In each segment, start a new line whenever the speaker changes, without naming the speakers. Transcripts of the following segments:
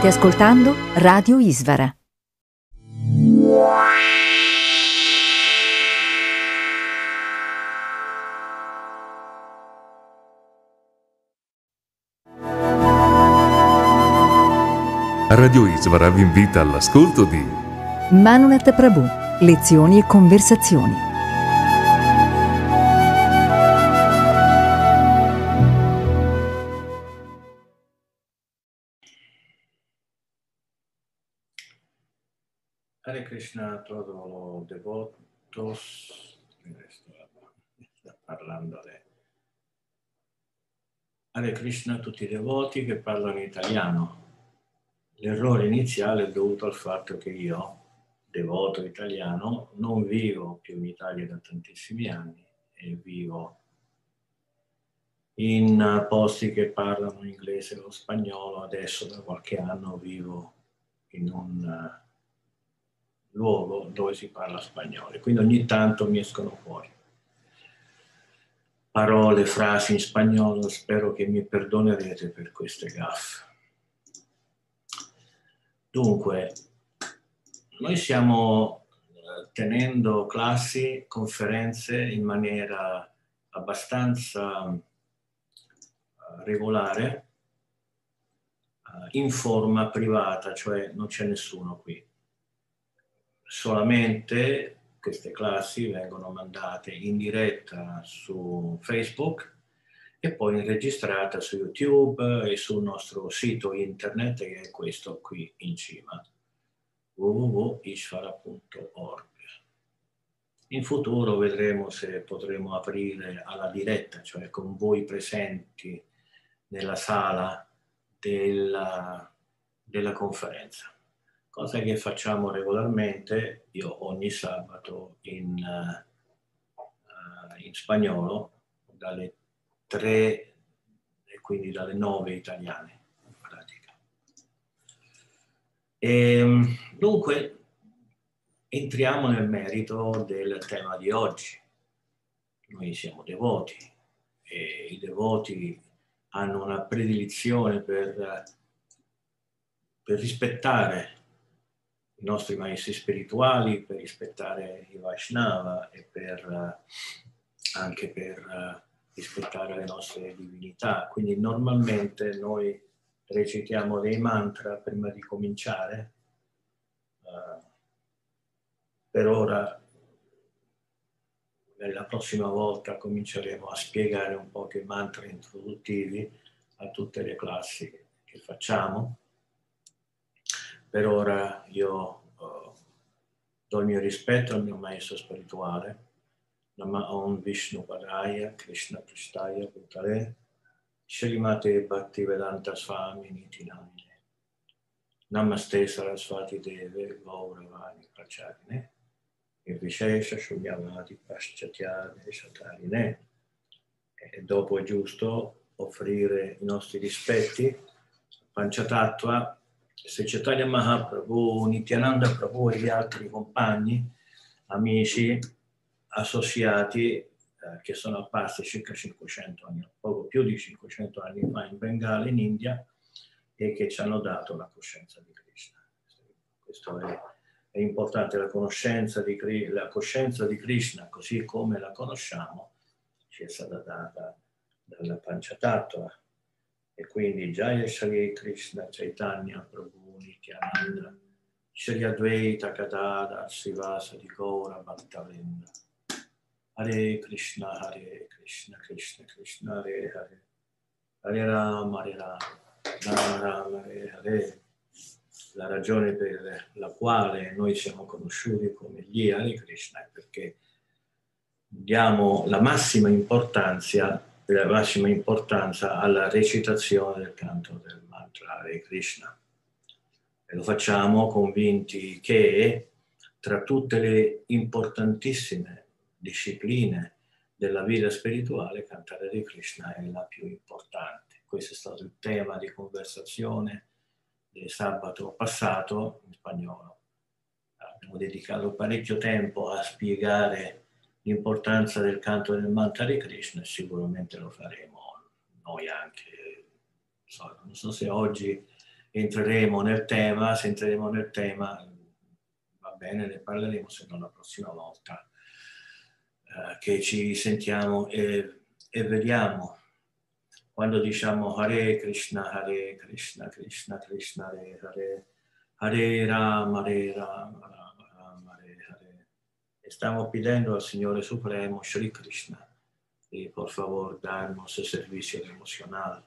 State ascoltando Radio Isvara.
Radio Isvara vi invita all'ascolto di
Manunet Prabhu, lezioni e conversazioni.
Hare Krishna a todos los devotos. Sta parlando de... Hare Krishna a tutti i devoti che parlano italiano. L'errore iniziale è dovuto al fatto che io, devoto italiano, non vivo più in Italia da tantissimi anni e vivo in posti che parlano inglese o spagnolo. Adesso da qualche anno vivo in un luogo dove si parla spagnolo. Quindi ogni tanto mi escono fuori parole, frasi in spagnolo, spero che mi perdonerete per queste gaffe. Dunque, noi stiamo eh, tenendo classi, conferenze in maniera abbastanza eh, regolare, eh, in forma privata, cioè non c'è nessuno qui solamente queste classi vengono mandate in diretta su Facebook e poi registrate su YouTube e sul nostro sito internet che è questo qui in cima www.ishvara.org in futuro vedremo se potremo aprire alla diretta, cioè con voi presenti nella sala della, della conferenza cosa che facciamo regolarmente, io ogni sabato in, uh, in spagnolo, dalle 3 e quindi dalle 9 italiane in pratica. E, ehm, dunque, entriamo nel merito del tema di oggi. Noi siamo devoti e i devoti hanno una predilizione per, per rispettare i nostri maestri spirituali, per rispettare i Vaishnava e per, anche per eh, rispettare le nostre divinità. Quindi normalmente noi recitiamo dei mantra prima di cominciare. Uh, per ora, la prossima volta cominceremo a spiegare un po' che mantra introduttivi a tutte le classi che facciamo per ora io uh, do il mio rispetto al mio maestro spirituale, Nama Vishnu Padaya, Krishna Pristaya Bhutale, Srimate Bhaktivedanta Swami Niti Namine, Namaste Sarasvati Deve Gauravani Pracharine, Vishesha Shunyavati Paschatyade Shatarine. E dopo è giusto offrire i nostri rispetti, Panchatattva, se Chaitanya Mahaprabhu, Nityananda Prabhu e gli altri compagni, amici, associati eh, che sono apparsi circa 500 anni, poco più di 500 anni fa in Bengala, in India, e che ci hanno dato la coscienza di Krishna. Questo è, è importante, la, conoscenza di, la coscienza di Krishna, così come la conosciamo, ci è stata data dalla Panchatattva, e quindi Jaya Shri Krishna Chaitanya Prabhu Nityananda Shri Advaita Kadada Sivasa di Gaura Bhattavinda Hare Krishna Hare Krishna Krishna Krishna Hare Hare. Hare Rama Hare Rama Rama Rama Hare Hare. La ragione per la quale noi siamo conosciuti come gli Hare Krishna è perché diamo la massima importanza della massima importanza alla recitazione del canto del mantra Hare Krishna. E lo facciamo convinti che tra tutte le importantissime discipline della vita spirituale, cantare Hare Krishna è la più importante. Questo è stato il tema di conversazione del sabato passato in spagnolo. Abbiamo dedicato parecchio tempo a spiegare l'importanza del canto del mantra di Krishna sicuramente lo faremo noi anche. non so se oggi entreremo nel tema, se entreremo nel tema va bene, ne parleremo, se no la prossima volta eh, che ci sentiamo e, e vediamo. Quando diciamo Hare Krishna, Hare Krishna, Krishna Krishna, Hare Hare, Hare Rama, Hare Rama, Rama. Stiamo pidiendo al Signore Supremo, Shri Krishna, y por favor darnos el servicio devocional,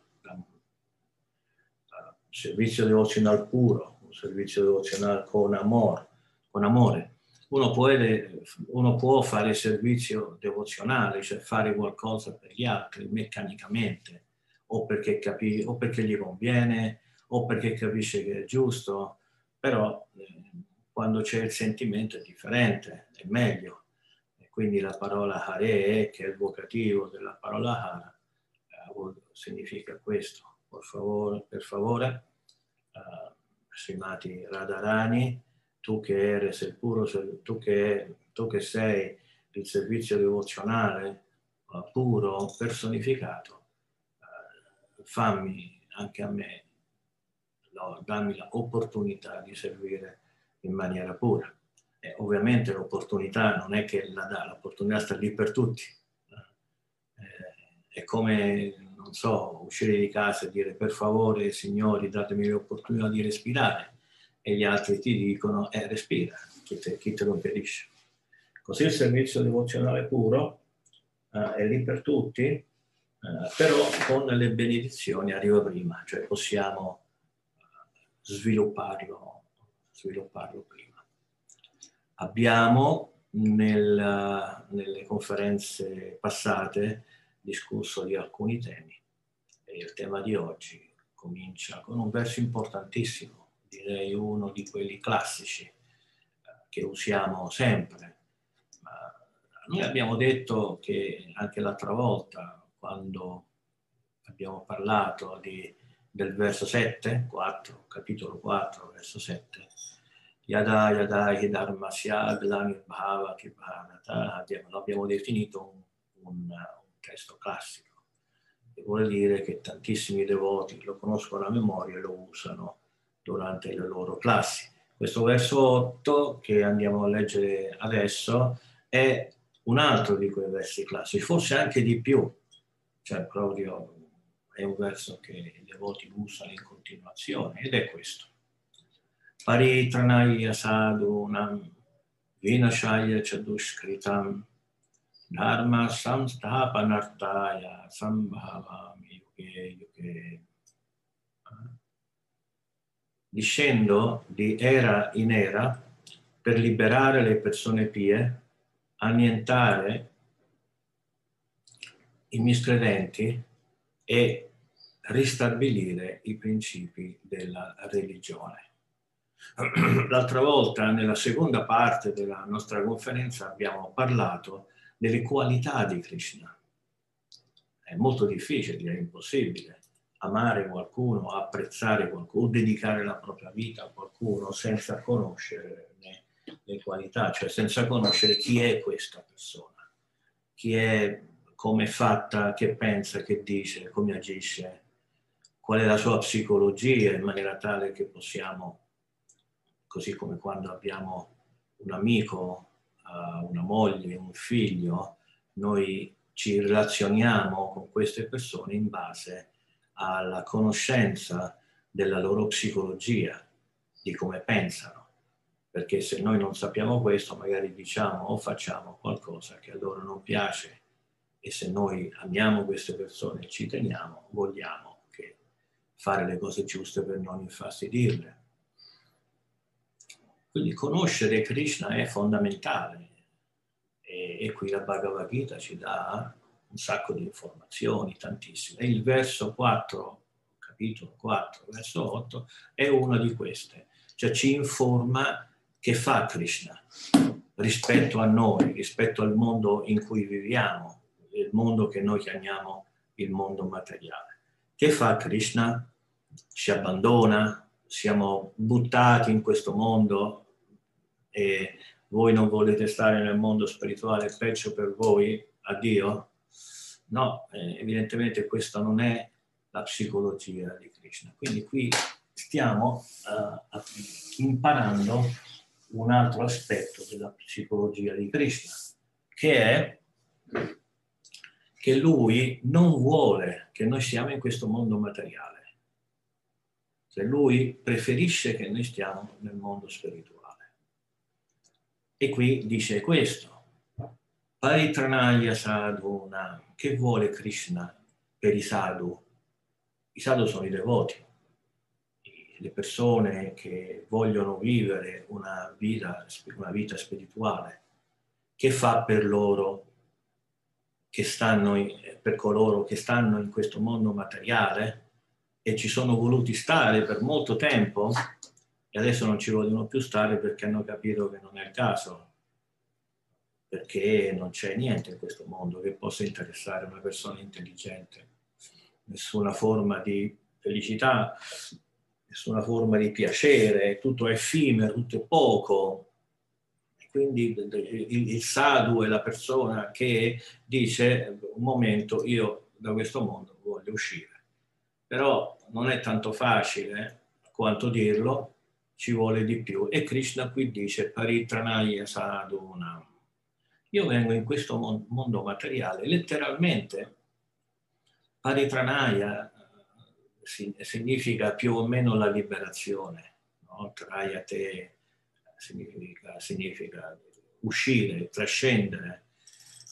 servicio devocional puro, un servizio devozionale con amor, con amore. Uno, puede, uno può fare servizio devozionale, cioè fare qualcosa per gli altri meccanicamente, o perché, capi, o perché gli conviene, o perché capisce che è giusto, però eh, quando c'è il sentimento è differente, è meglio quindi la parola Hare, che è il vocativo della parola Hara, eh, significa questo. Per favore, per favore uh, stimati Radharani, tu che eri il puro, tu che, tu che sei il servizio devozionale uh, puro, personificato, uh, fammi anche a me, no, dammi l'opportunità di servire in maniera pura eh, ovviamente l'opportunità non è che la dà, l'opportunità sta lì per tutti. Eh, è come, non so, uscire di casa e dire per favore signori datemi l'opportunità di respirare e gli altri ti dicono eh, respira, chi te, chi te lo impedisce. Così il servizio devozionale puro eh, è lì per tutti, eh, però con le benedizioni arriva prima, cioè possiamo eh, svilupparlo, svilupparlo prima. Abbiamo nel, nelle conferenze passate discusso di alcuni temi e il tema di oggi comincia con un verso importantissimo, direi uno di quelli classici eh, che usiamo sempre. Noi abbiamo detto che anche l'altra volta, quando abbiamo parlato di, del verso 7, 4, capitolo 4, verso 7, Yada Yada Hidharmasya Glanibhava Kibharata, l'abbiamo definito un, un, un testo classico, che vuol dire che tantissimi devoti lo conoscono a memoria e lo usano durante le loro classi. Questo verso 8 che andiamo a leggere adesso è un altro di quei versi classici, forse anche di più, cioè proprio è un verso che i devoti usano in continuazione ed è questo. Paritranaya sadhunam vinashaya chadushkritam dharma samsthapanartaya sambhavami yuge yuge. Discendo di era in era per liberare le persone pie, annientare i miscredenti e ristabilire i principi della religione. L'altra volta, nella seconda parte della nostra conferenza, abbiamo parlato delle qualità di Krishna. È molto difficile, direi impossibile, amare qualcuno, apprezzare qualcuno, dedicare la propria vita a qualcuno senza conoscere le qualità, cioè senza conoscere chi è questa persona, chi è, come è fatta, che pensa, che dice, come agisce, qual è la sua psicologia, in maniera tale che possiamo così come quando abbiamo un amico, uh, una moglie, un figlio, noi ci relazioniamo con queste persone in base alla conoscenza della loro psicologia, di come pensano. Perché se noi non sappiamo questo, magari diciamo o facciamo qualcosa che a loro non piace e se noi amiamo queste persone e ci teniamo, vogliamo fare le cose giuste per non infastidirle. Quindi conoscere Krishna è fondamentale e, e, qui la Bhagavad Gita ci dà un sacco di informazioni, tantissime. E il verso 4, capitolo 4, verso 8, è una di queste. Cioè ci informa che fa Krishna rispetto a noi, rispetto al mondo in cui viviamo, il mondo che noi chiamiamo il mondo materiale. Che fa Krishna? Ci abbandona, siamo buttati in questo mondo e voi non volete stare nel mondo spirituale, peggio per voi, a Dio? No, eh, evidentemente questa non è la psicologia di Krishna. Quindi qui stiamo uh, imparando un altro aspetto della psicologia di Krishna, che è che lui non vuole che noi stiamo in questo mondo materiale. Cioè lui preferisce che noi stiamo nel mondo spirituale. E qui dice questo. Paritranaya sadhuna, che vuole Krishna per i sadhu? I sadhu sono i devoti, le persone che vogliono vivere una vita, una vita spirituale. Che fa per loro che stanno, per coloro che stanno in questo mondo materiale e ci sono voluti stare per molto tempo e adesso non ci vogliono più stare perché hanno capito che non è il caso, perché non c'è niente in questo mondo che possa interessare una persona intelligente, nessuna forma di felicità, nessuna forma di piacere, tutto è effimero, tutto è poco, quindi il, sadhu è la persona che dice un momento io da questo mondo voglio uscire. Però non è tanto facile quanto dirlo, ci vuole di più. E Krishna qui dice paritranaya sadhunam. Io vengo in questo mondo materiale, letteralmente paritranaya eh, significa più o meno la liberazione, no? Trayate significa, significa uscire, trascendere.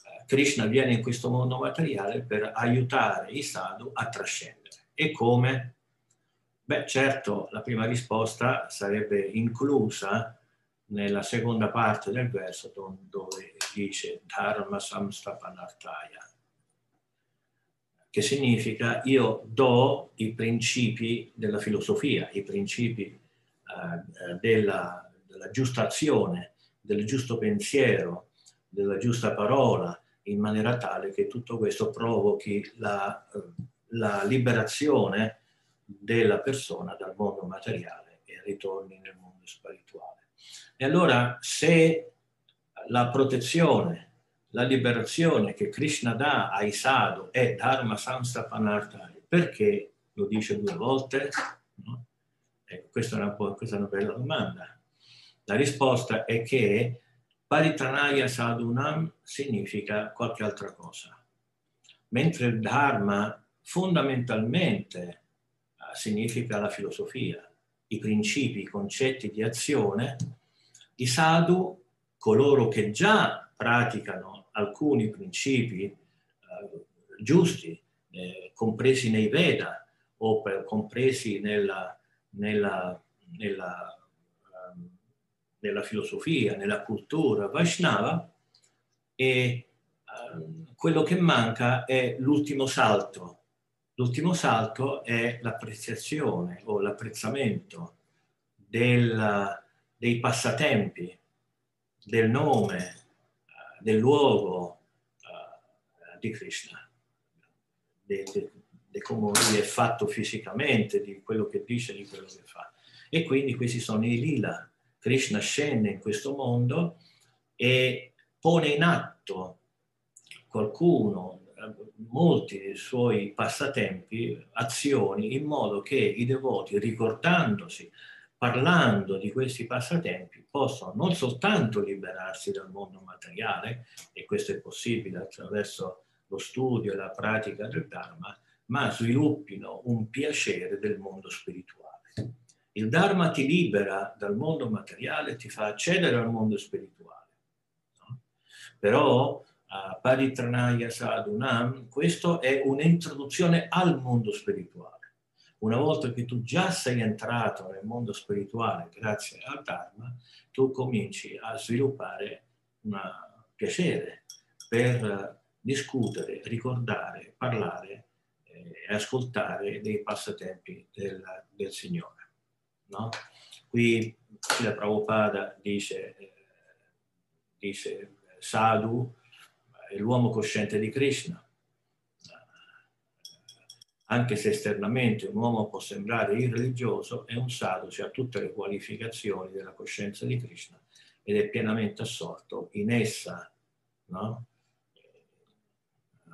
Eh, Krishna viene in questo mondo materiale per aiutare i sadhu a trascendere. E come? Beh, certo, la prima risposta sarebbe inclusa nella seconda parte del verso dove dice Dharma Samstapanartaya, che significa io do i principi della filosofia, i principi eh, della, della giusta azione, del giusto pensiero, della giusta parola, in maniera tale che tutto questo provochi la, la liberazione della persona dal mondo materiale e ritorni nel mondo spirituale. E allora se la protezione, la liberazione che Krishna dà ai sadhu è Dharma Samstapanartari, perché lo dice due volte? No? Ecco, questa, è questa è una bella domanda. La risposta è che Paritranaya Sadhunam significa qualche altra cosa, mentre il Dharma fondamentalmente significa la filosofia, i principi, i concetti di azione, i sadhu, coloro che già praticano alcuni principi eh, giusti, eh, compresi nei Veda o per, compresi nella, nella, nella nella filosofia, nella cultura Vaishnava e uh, quello che manca è l'ultimo salto. L'ultimo salto è l'apprezzazione o l'apprezzamento dei passatempi, del nome, uh, del luogo uh, di Krishna, di come lui è fatto fisicamente, di quello che dice, di quello che fa. E quindi questi sono i lila, Krishna scende in questo mondo e pone in atto qualcuno, molti dei suoi passatempi, azioni, in modo che i devoti, ricordandosi, parlando di questi passatempi, possano non soltanto liberarsi dal mondo materiale, e questo è possibile attraverso lo studio e la pratica del Dharma, ma sviluppino un piacere del mondo spirituale. Il Dharma ti libera dal mondo materiale, ti fa accedere al mondo spirituale. No? Però Paritranaya Sadhunam, questo è un'introduzione al mondo spirituale. Una volta che tu già sei entrato nel mondo spirituale grazie al Dharma, tu cominci a sviluppare un piacere per discutere, ricordare, parlare eh, e ascoltare dei passatempi del, del Signore. No? Qui la Prabhupada dice, eh, dice Sadhu è l'uomo cosciente di Krishna. Anche se esternamente un uomo può sembrare irreligioso, è un sadhu, cioè ha tutte le qualificazioni della coscienza di Krishna ed è pienamente assorto in essa. No?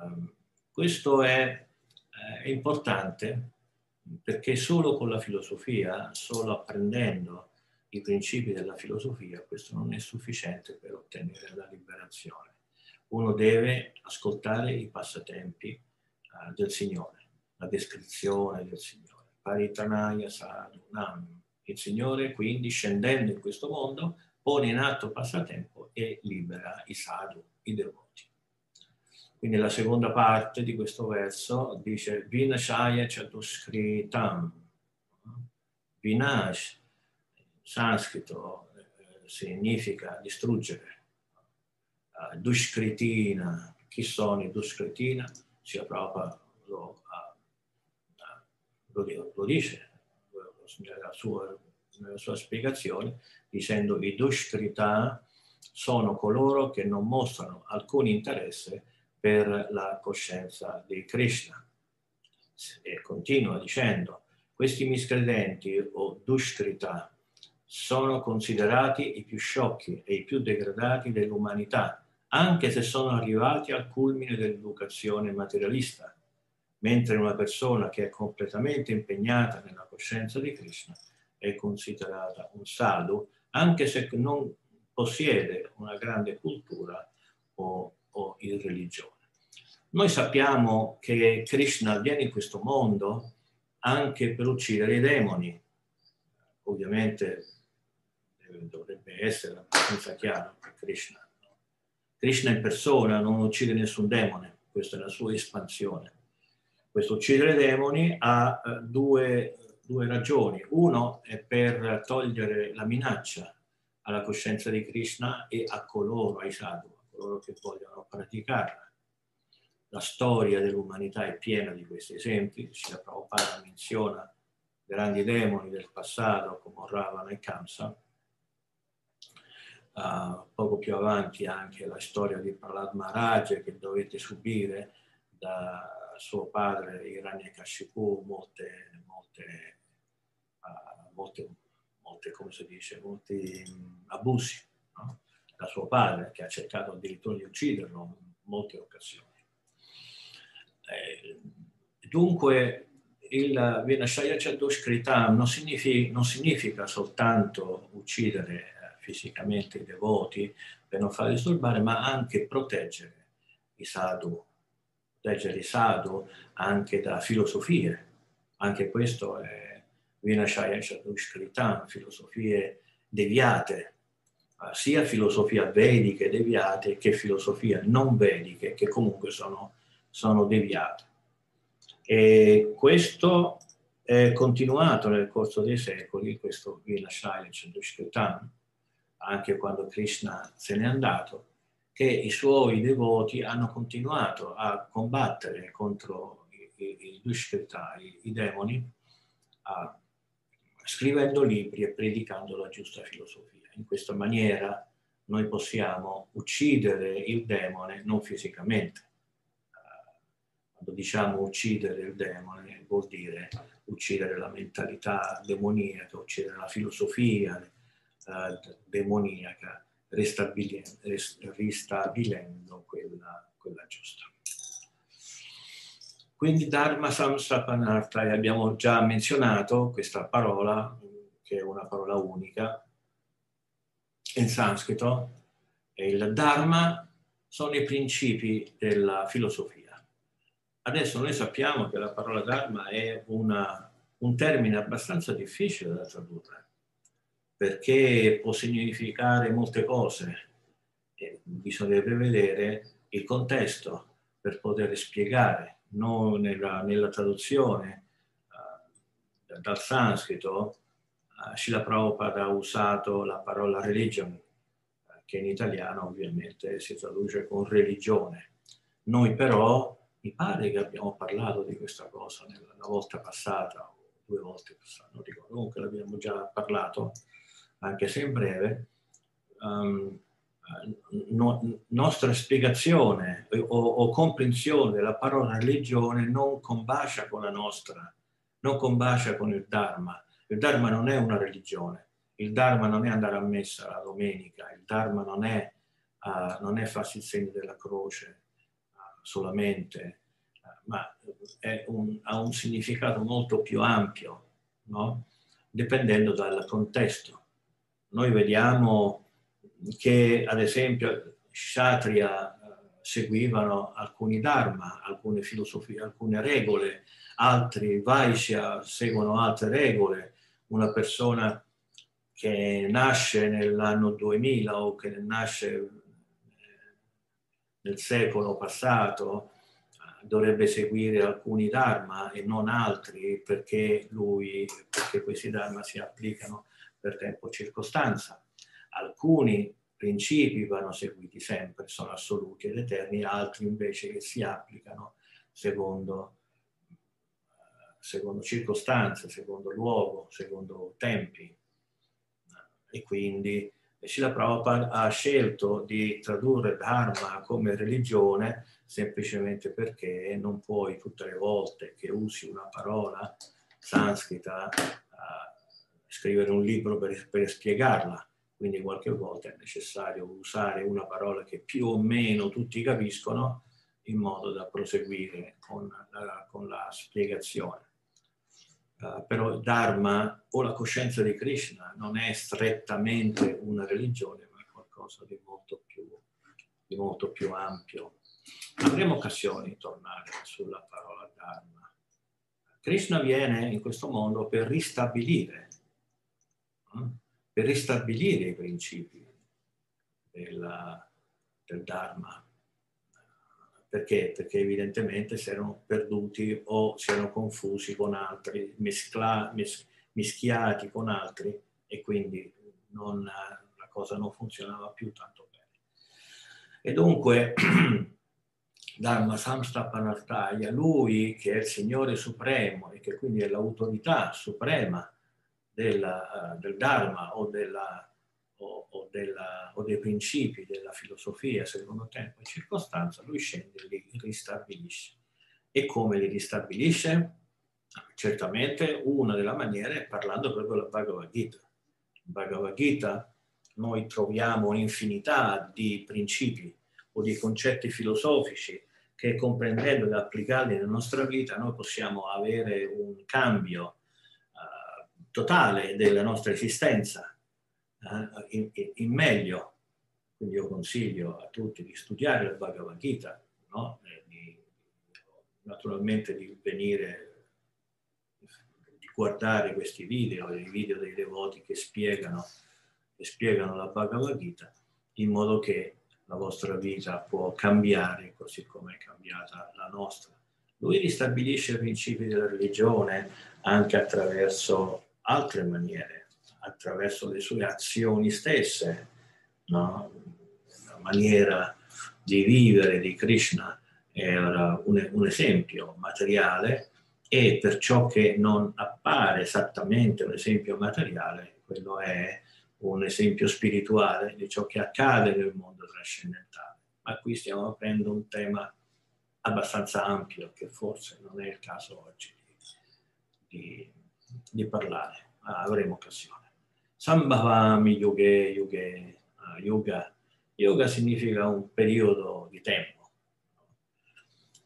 Um, questo è, è importante perché solo con la filosofia, solo apprendendo i principi della filosofia, questo non è sufficiente per ottenere la liberazione. Uno deve ascoltare i passatempi uh, del Signore, la descrizione del Signore. Paritanaya sadhu nam. Il Signore quindi scendendo in questo mondo pone in atto passatempo e libera i sadhu, i devoti. Quindi la seconda parte di questo verso dice Vinashaya Chatuskritam. Vinash, in sanscrito, eh, significa distruggere. Uh, dushkritina, chi sono i Dushkritina? Sia proprio lo, uh, lo, lo dice nella sua, nella sua spiegazione, dicendo i Dushkrita sono coloro che non mostrano alcun interesse per la coscienza di Krishna. E continua dicendo, questi miscredenti o dushkrita sono considerati i più sciocchi e i più degradati dell'umanità, anche se sono arrivati al culmine dell'educazione materialista, mentre una persona che è completamente impegnata nella coscienza di Krishna è considerata un sadhu, anche se non possiede una grande cultura o o in religione. Noi sappiamo che Krishna viene in questo mondo anche per uccidere i demoni. Ovviamente dovrebbe essere abbastanza chiaro che Krishna, Krishna in persona non uccide nessun demone, questa è la sua espansione. Questo uccidere demoni ha eh, due, due ragioni. Uno è per togliere la minaccia alla coscienza di Krishna e a coloro, ai sadhu, coloro che vogliono praticarla. La storia dell'umanità è piena di questi esempi, Srila Prabhupada menziona grandi demoni del passato come Ravana e Kamsa. Poco più avanti anche la storia di Prahlad Maharaj che dovette subire da suo padre Hiranyakashipu molte, molte, uh, molte, molte, come si dice, molti um, abusi. No? da suo padre, che ha cercato addirittura di ucciderlo in molte occasioni. Eh, dunque, il Vinashaya Chadushkrita non significa, non significa soltanto uccidere fisicamente i devoti per non farli disturbare, ma anche proteggere i sadhu, proteggere i sadhu anche da filosofie. Anche questo è Vinashaya Chadushkrita, filosofie deviate, sia filosofia vediche deviate che filosofia non vediche che comunque sono, sono deviate. E questo è continuato nel corso dei secoli, questo Vinashaya Chandushkritam, anche quando Krishna se n'è andato, che i suoi devoti hanno continuato a combattere contro i, i, i i, i demoni, a, scrivendo libri e predicando la giusta filosofia in questa maniera noi possiamo uccidere il demone non fisicamente. Quando diciamo uccidere il demone vuol dire uccidere la mentalità demoniaca, uccidere la filosofia demoniaca, ristabilendo, quella, quella giusta. Quindi Dharma Samsapanarta, abbiamo già menzionato questa parola, che è una parola unica, in sanscrito, il Dharma sono i principi della filosofia. Adesso noi sappiamo che la parola Dharma è una, un termine abbastanza difficile da tradurre, perché può significare molte cose e bisognerebbe vedere il contesto per poter spiegare. Noi nella, nella traduzione uh, dal sanscrito uh, Srila Prabhupada ha usato la parola religion, uh, che in italiano ovviamente si traduce con religione. Noi però, mi pare che abbiamo parlato di questa cosa nella, la volta passata, o due volte passate, non ricordo, comunque l'abbiamo già parlato, anche se in breve. Um, no, nostra spiegazione o, o, comprensione della parola religione non combacia con la nostra, non combacia con il Dharma, il Dharma non è una religione, il Dharma non è andare a messa la domenica, il Dharma non è, uh, non è farsi il segno della croce uh, solamente, ma un, ha un significato molto più ampio, no? dipendendo dal contesto. Noi vediamo che, ad esempio, Kshatriya eh, seguivano alcuni dharma, alcune filosofie, alcune regole, altri Vaishya seguono altre regole. Una persona che nasce nell'anno 2000 o che nasce eh, nel secolo passato dovrebbe seguire alcuni dharma e non altri perché, lui, perché questi dharma si applicano per tempo circostanza. Alcuni principi vanno seguiti sempre, sono assoluti ed eterni, altri invece che si applicano secondo, secondo circostanze, secondo luogo, secondo tempi. E quindi Srila Prabhupada ha scelto di tradurre Dharma come religione semplicemente perché non puoi tutte le volte che usi una parola sanscrita uh, scrivere un libro per, per spiegarla. Quindi qualche volta è necessario usare una parola che più o meno tutti capiscono in modo da proseguire con la, con la spiegazione. Uh, però il Dharma o la coscienza di Krishna non è strettamente una religione, ma è qualcosa di molto più, di molto più ampio avremo occasione di tornare sulla parola Dharma. Krishna viene in questo mondo per ristabilire? Per ristabilire i principi della, del Dharma. Perché? Perché evidentemente si erano perduti o si erano confusi con altri, mescla, mes, mischiati con altri e quindi non, la cosa non funzionava più tanto bene. E dunque Dharma Samstapanartaya, lui che è il Signore Supremo e che quindi è l'autorità suprema della, uh, del Dharma o, della, o, o, della, o, dei principi della filosofia secondo tempo e circostanza, lui scende e li ristabilisce. E come li ristabilisce? Certamente una delle maniere è parlando proprio della Bhagavad Gita. In Bhagavad Gita noi troviamo un'infinità di principi o di concetti filosofici che comprendendo ed applicarli nella nostra vita noi possiamo avere un cambio totale della nostra esistenza uh, in, in, meglio. Quindi io consiglio a tutti di studiare la Bhagavad Gita, no? di, naturalmente di venire, guardare questi video, i video dei devoti che spiegano, che spiegano la Bhagavad Gita, in modo che la vostra vita può cambiare così come è cambiata la nostra. Lui ristabilisce i principi della religione anche attraverso altre maniere, attraverso le sue azioni stesse, no? la maniera di vivere di Krishna era un, un esempio materiale e per ciò che non appare esattamente un esempio materiale, quello è un esempio spirituale di ciò che accade nel mondo trascendentale. Ma qui stiamo aprendo un tema abbastanza ampio che forse non è il caso oggi di, di, di parlare, ma avremo occasione. Sambhavami yuge yuge uh, yoga. Yoga significa un periodo di tempo.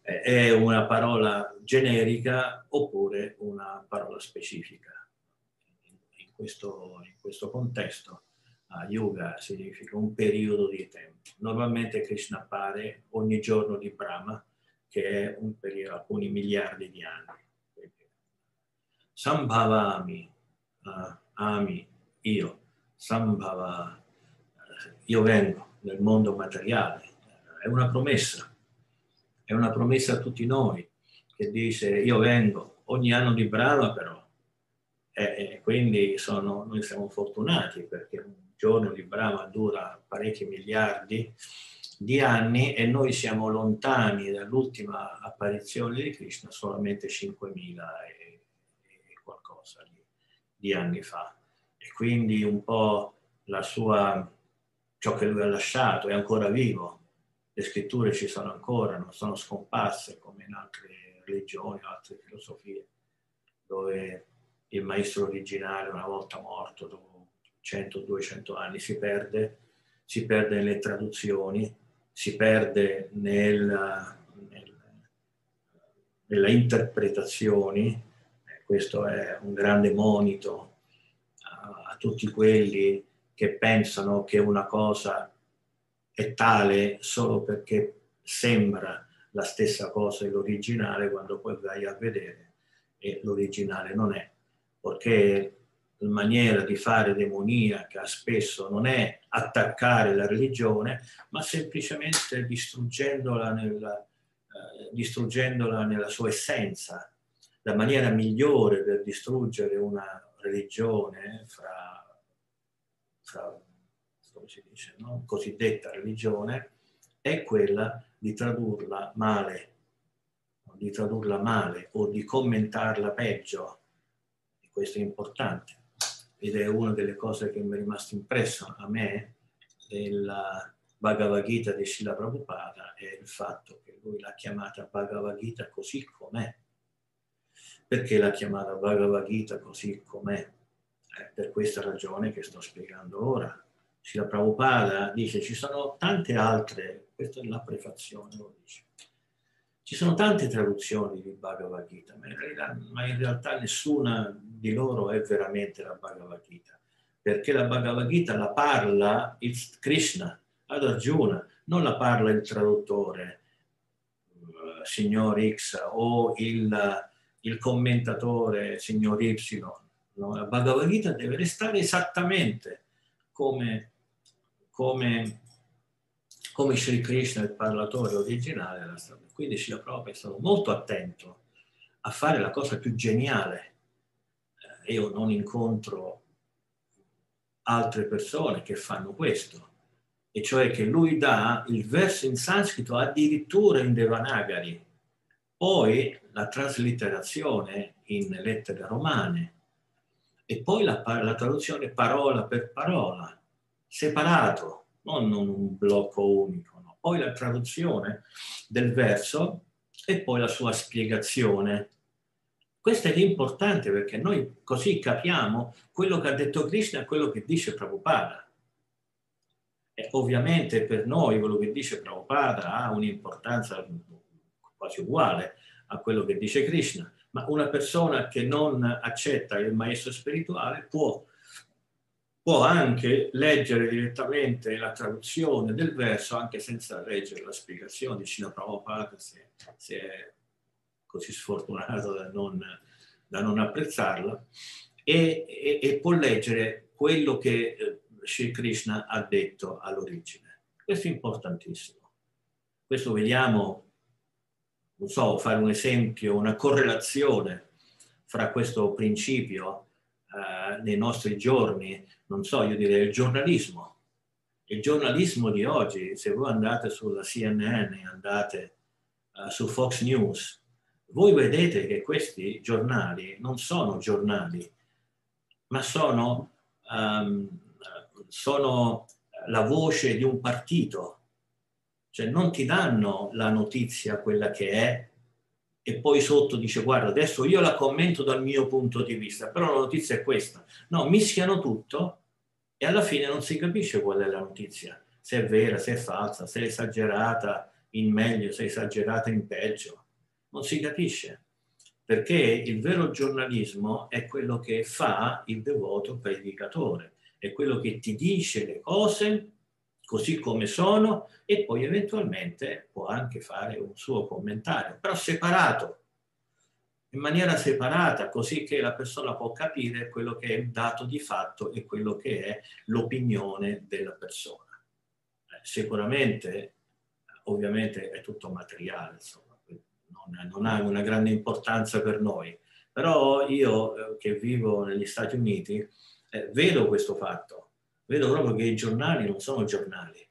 È una parola generica oppure una parola specifica questo, in questo contesto uh, yoga significa un periodo di tempo. Normalmente Krishna appare ogni giorno di Brahma, che è un periodo, alcuni miliardi di anni. Sambhavami, uh, ami, io, sambhava, io vengo nel mondo materiale. È una promessa, è una promessa a tutti noi che dice io vengo ogni anno di Brahma però. E, e quindi sono, noi siamo fortunati perché un giorno di Brahma dura parecchi miliardi di anni e noi siamo lontani dall'ultima apparizione di Krishna solamente 5.000 e, qualcosa di, di, anni fa. E quindi un po' la sua, ciò che lui ha lasciato è ancora vivo. Le scritture ci sono ancora, non sono scomparse come in altre religioni o altre filosofie, dove il maestro originale una volta morto dopo 100-200 anni si perde, si perde nelle traduzioni, si perde nel, nel, nelle interpretazioni, eh, questo è un grande monito a, a tutti quelli che pensano che una cosa è tale solo perché sembra la stessa cosa dell'originale quando poi vai a vedere e l'originale non è, perché la maniera di fare demoniaca spesso non è attaccare la religione, ma semplicemente distruggendola nella, eh, distruggendola nella sua essenza. La maniera migliore per distruggere una religione fra, fra come si dice, no? cosiddetta religione, è quella di tradurla male, di tradurla male o di commentarla peggio. E questo è importante ed è una delle cose che mi è rimasto impresso a me della Bhagavad Gita di Srila Prabhupada è il fatto che lui l'ha chiamata Bhagavad Gita così com'è. Perché l'ha chiamata Bhagavad Gita così com'è? Eh, per questa ragione che sto spiegando ora. Srila Prabhupada dice ci sono tante altre, questa è la prefazione, lo dice. Ci sono tante traduzioni di Bhagavad Gita, ma in, realtà, nessuna di loro è veramente la Bhagavad Gita, perché la Bhagavad Gita la parla il Krishna ad Arjuna, non la parla il traduttore, uh, signor X, o il, il commentatore, signor Y. No? La Bhagavad Gita deve restare esattamente come, come, come Sri Krishna, il parlatore originale della storia. Quindi Srila Prabhupada è stato molto attento a fare la cosa più geniale io non incontro altre persone che fanno questo, e cioè che lui dà il verso in sanscrito addirittura in Devanagari, poi la traslitterazione in lettere romane e poi la, la traduzione parola per parola, separato, non un blocco unico, no. poi la traduzione del verso e poi la sua spiegazione questo è importante perché noi così capiamo quello che ha detto Krishna e quello che dice Prabhupada. E ovviamente per noi quello che dice Prabhupada ha un'importanza quasi uguale a quello che dice Krishna, ma una persona che non accetta il maestro spirituale può, può anche leggere direttamente la traduzione del verso anche senza leggere la spiegazione di Srila Prabhupada se, se è così sfortunato da non, da non apprezzarla, e, e, e, può leggere quello che eh, Sri Krishna ha detto all'origine. Questo è importantissimo. Questo vediamo, non so, fare un esempio, una correlazione fra questo principio eh, nei nostri giorni, non so, io direi il giornalismo. Il giornalismo di oggi, se voi andate sulla CNN, andate uh, su Fox News, voi vedete che questi giornali non sono giornali, ma sono, um, sono la voce di un partito. Cioè non ti danno la notizia quella che è e poi sotto dice guarda adesso io la commento dal mio punto di vista, però la notizia è questa. No, mischiano tutto e alla fine non si capisce qual è la notizia, se è vera, se è falsa, se è esagerata in meglio, se è esagerata in peggio. Non si capisce, perché il vero giornalismo è quello che fa il devoto predicatore, è quello che ti dice le cose così come sono e poi eventualmente può anche fare un suo commentario, però separato, in maniera separata, così che la persona può capire quello che è il dato di fatto e quello che è l'opinione della persona. Eh, sicuramente, ovviamente è tutto materiale, insomma non, non ha una grande importanza per noi. Però io eh, che vivo negli Stati Uniti eh, vedo questo fatto, vedo proprio che i giornali non sono giornali,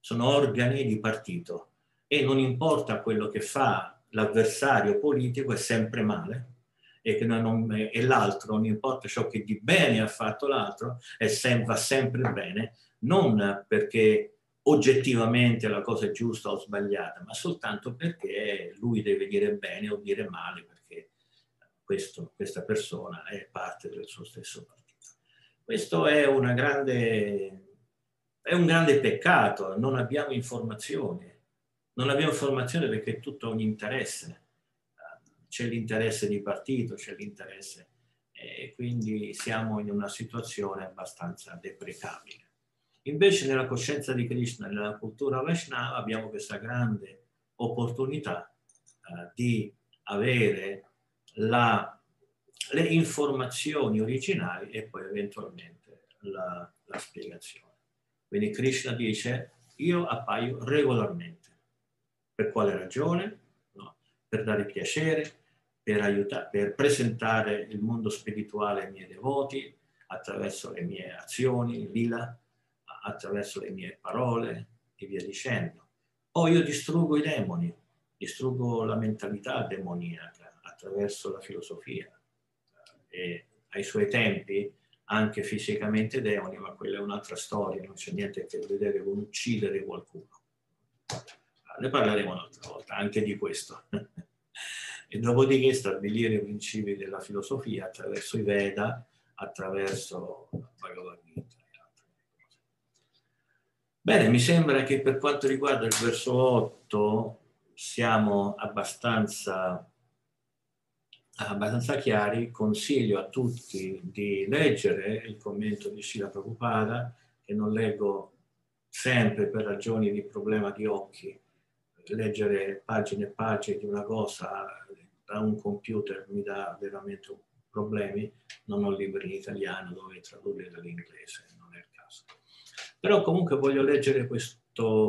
sono organi di partito e non importa quello che fa l'avversario politico è sempre male e, non, e l'altro, non importa ciò che di bene ha fatto l'altro, sem- va sempre bene, non perché oggettivamente la cosa è giusta o sbagliata, ma soltanto perché lui deve dire bene o dire male, perché questo, questa persona è parte del suo stesso partito. Questo è, grande, è un grande peccato, non abbiamo informazioni, non abbiamo informazioni perché è tutto un interesse. c'è l'interesse di partito, c'è l'interesse e quindi siamo in una situazione abbastanza deprecabile. Invece nella coscienza di Krishna, nella cultura Vaishnava, abbiamo questa grande opportunità eh, di avere la, le informazioni originali e poi eventualmente la, la spiegazione. Quindi Krishna dice, io appaio regolarmente. Per quale ragione? No. Per dare piacere, per, aiutare, per presentare il mondo spirituale ai miei devoti attraverso le mie azioni, lila, attraverso le mie parole e via dicendo. Poi io distruggo i demoni, distruggo la mentalità demoniaca attraverso la filosofia. E ai suoi tempi anche fisicamente demoni, ma quella è un'altra storia, non c'è niente a che vedere con uccidere qualcuno. Ne parleremo un'altra volta anche di questo. e dopodiché stabilire i principi della filosofia attraverso i Veda, attraverso Bhagavad Gita. Bene, mi sembra che per quanto riguarda il verso 8 siamo abbastanza, abbastanza chiari. Consiglio a tutti di leggere il commento di Srila Prabhupada, che non leggo sempre per ragioni di problema di occhi. Leggere pagine e pagine di una cosa da un computer mi dà veramente problemi. Non ho libri in italiano dove tradurli dall'inglese, non è il caso. Però comunque voglio leggere questo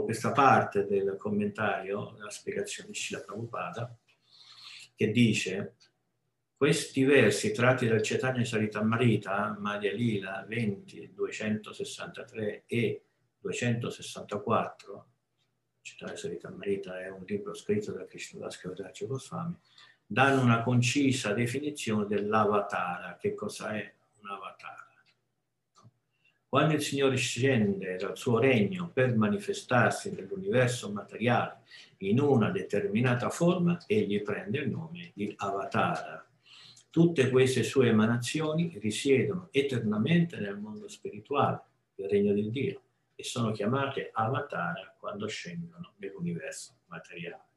questa parte del commentario, la spiegazione di Shila Prabhupada, che dice questi versi tratti dal Chaitanya Saritamrita, Madhya Lila 20, 263 e 264, Chaitanya Saritamrita è un libro scritto da Krishnadas Kaviraj Goswami, danno una concisa definizione dell'avatara. Che cosa è un avatara? Quando il Signore scende dal suo regno per manifestarsi nell'universo materiale in una determinata forma, egli prende il nome di Avatara. Tutte queste sue emanazioni risiedono eternamente nel mondo spirituale, il regno di Dio, e sono chiamate Avatara quando scendono nell'universo materiale.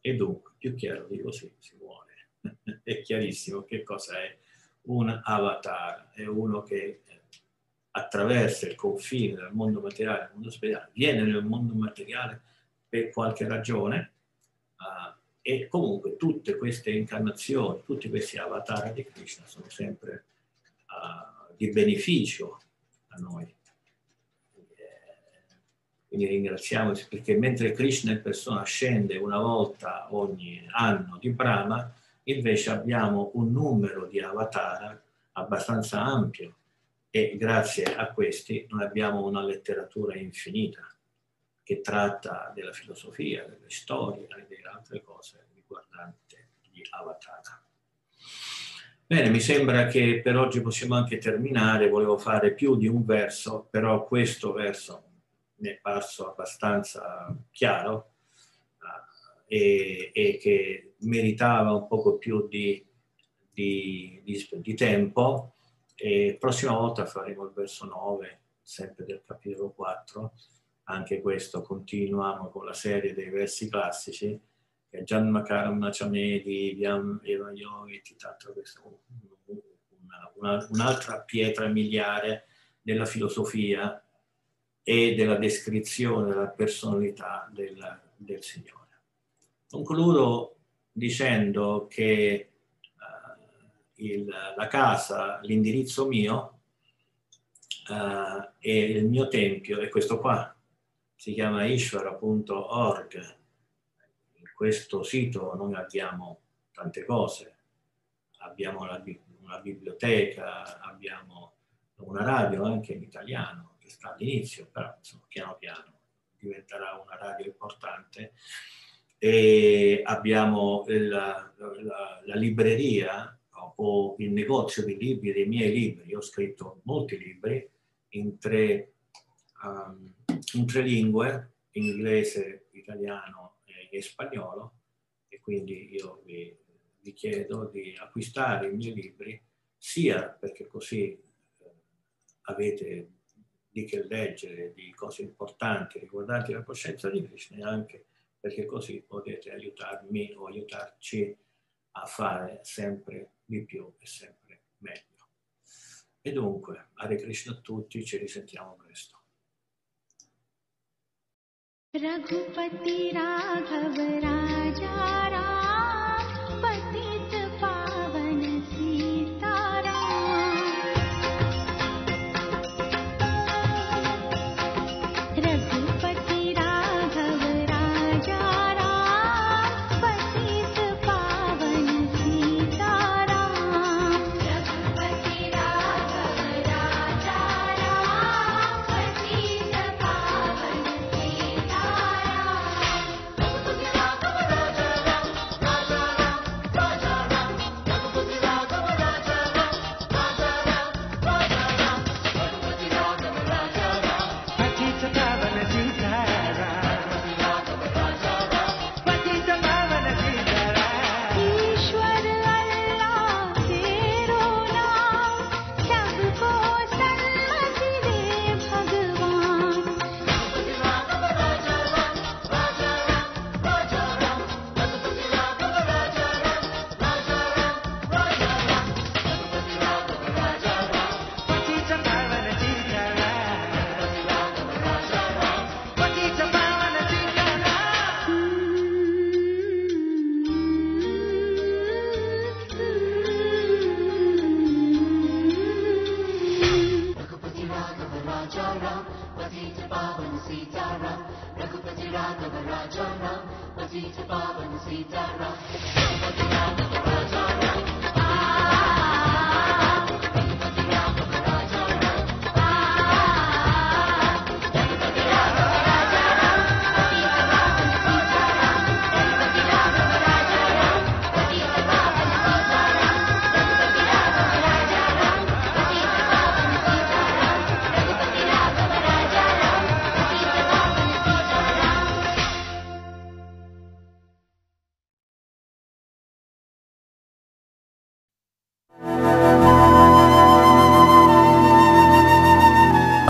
E dunque, più chiaro di così si vuole. è chiarissimo che cosa è un avatar, è uno che attraversa il confine dal mondo materiale al mondo spirituale, viene nel mondo materiale per qualche ragione uh, e comunque tutte queste incarnazioni, tutti questi avatar di Krishna sono sempre uh, di beneficio a noi. Quindi ringraziamo perché mentre Krishna in persona scende una volta ogni anno di Brahma, invece abbiamo un numero di avatar abbastanza ampio e grazie a questi noi abbiamo una letteratura infinita che tratta della filosofia, delle storie e delle altre cose riguardanti gli avatar. Bene, mi sembra che per oggi possiamo anche terminare, volevo fare più di un verso, però questo verso mi è parso abbastanza chiaro uh, e, e, che meritava un poco più di, di, di, di tempo e prossima volta faremo il verso 9, sempre del capitolo 4. Anche questo continuiamo con la serie dei versi classici, che è Janmakaram Nachamedi, Vyam Eva Yogi, tanto una, un'altra pietra miliare della filosofia e della descrizione della personalità del, del Signore. Concludo dicendo che il, la casa, l'indirizzo mio uh, e il mio tempio è questo qua, si chiama ishvara.org. In questo sito noi abbiamo tante cose, abbiamo una, una biblioteca, abbiamo una radio anche in italiano che sta all'inizio, però insomma, piano piano diventerà una radio importante. E abbiamo la, la, la libreria o il negozio di libri, dei miei libri, io ho scritto molti libri in tre, um, in tre lingue, inglese, italiano e, spagnolo, e quindi io vi, vi, chiedo di acquistare i miei libri sia perché così eh, avete di che leggere di cose importanti riguardanti la coscienza di Krishna e anche perché così potete aiutarmi o aiutarci a fare sempre di più e sempre meglio. E dunque, Hare Krishna a tutti, ci risentiamo presto.
Raghupati राघव Raja Ram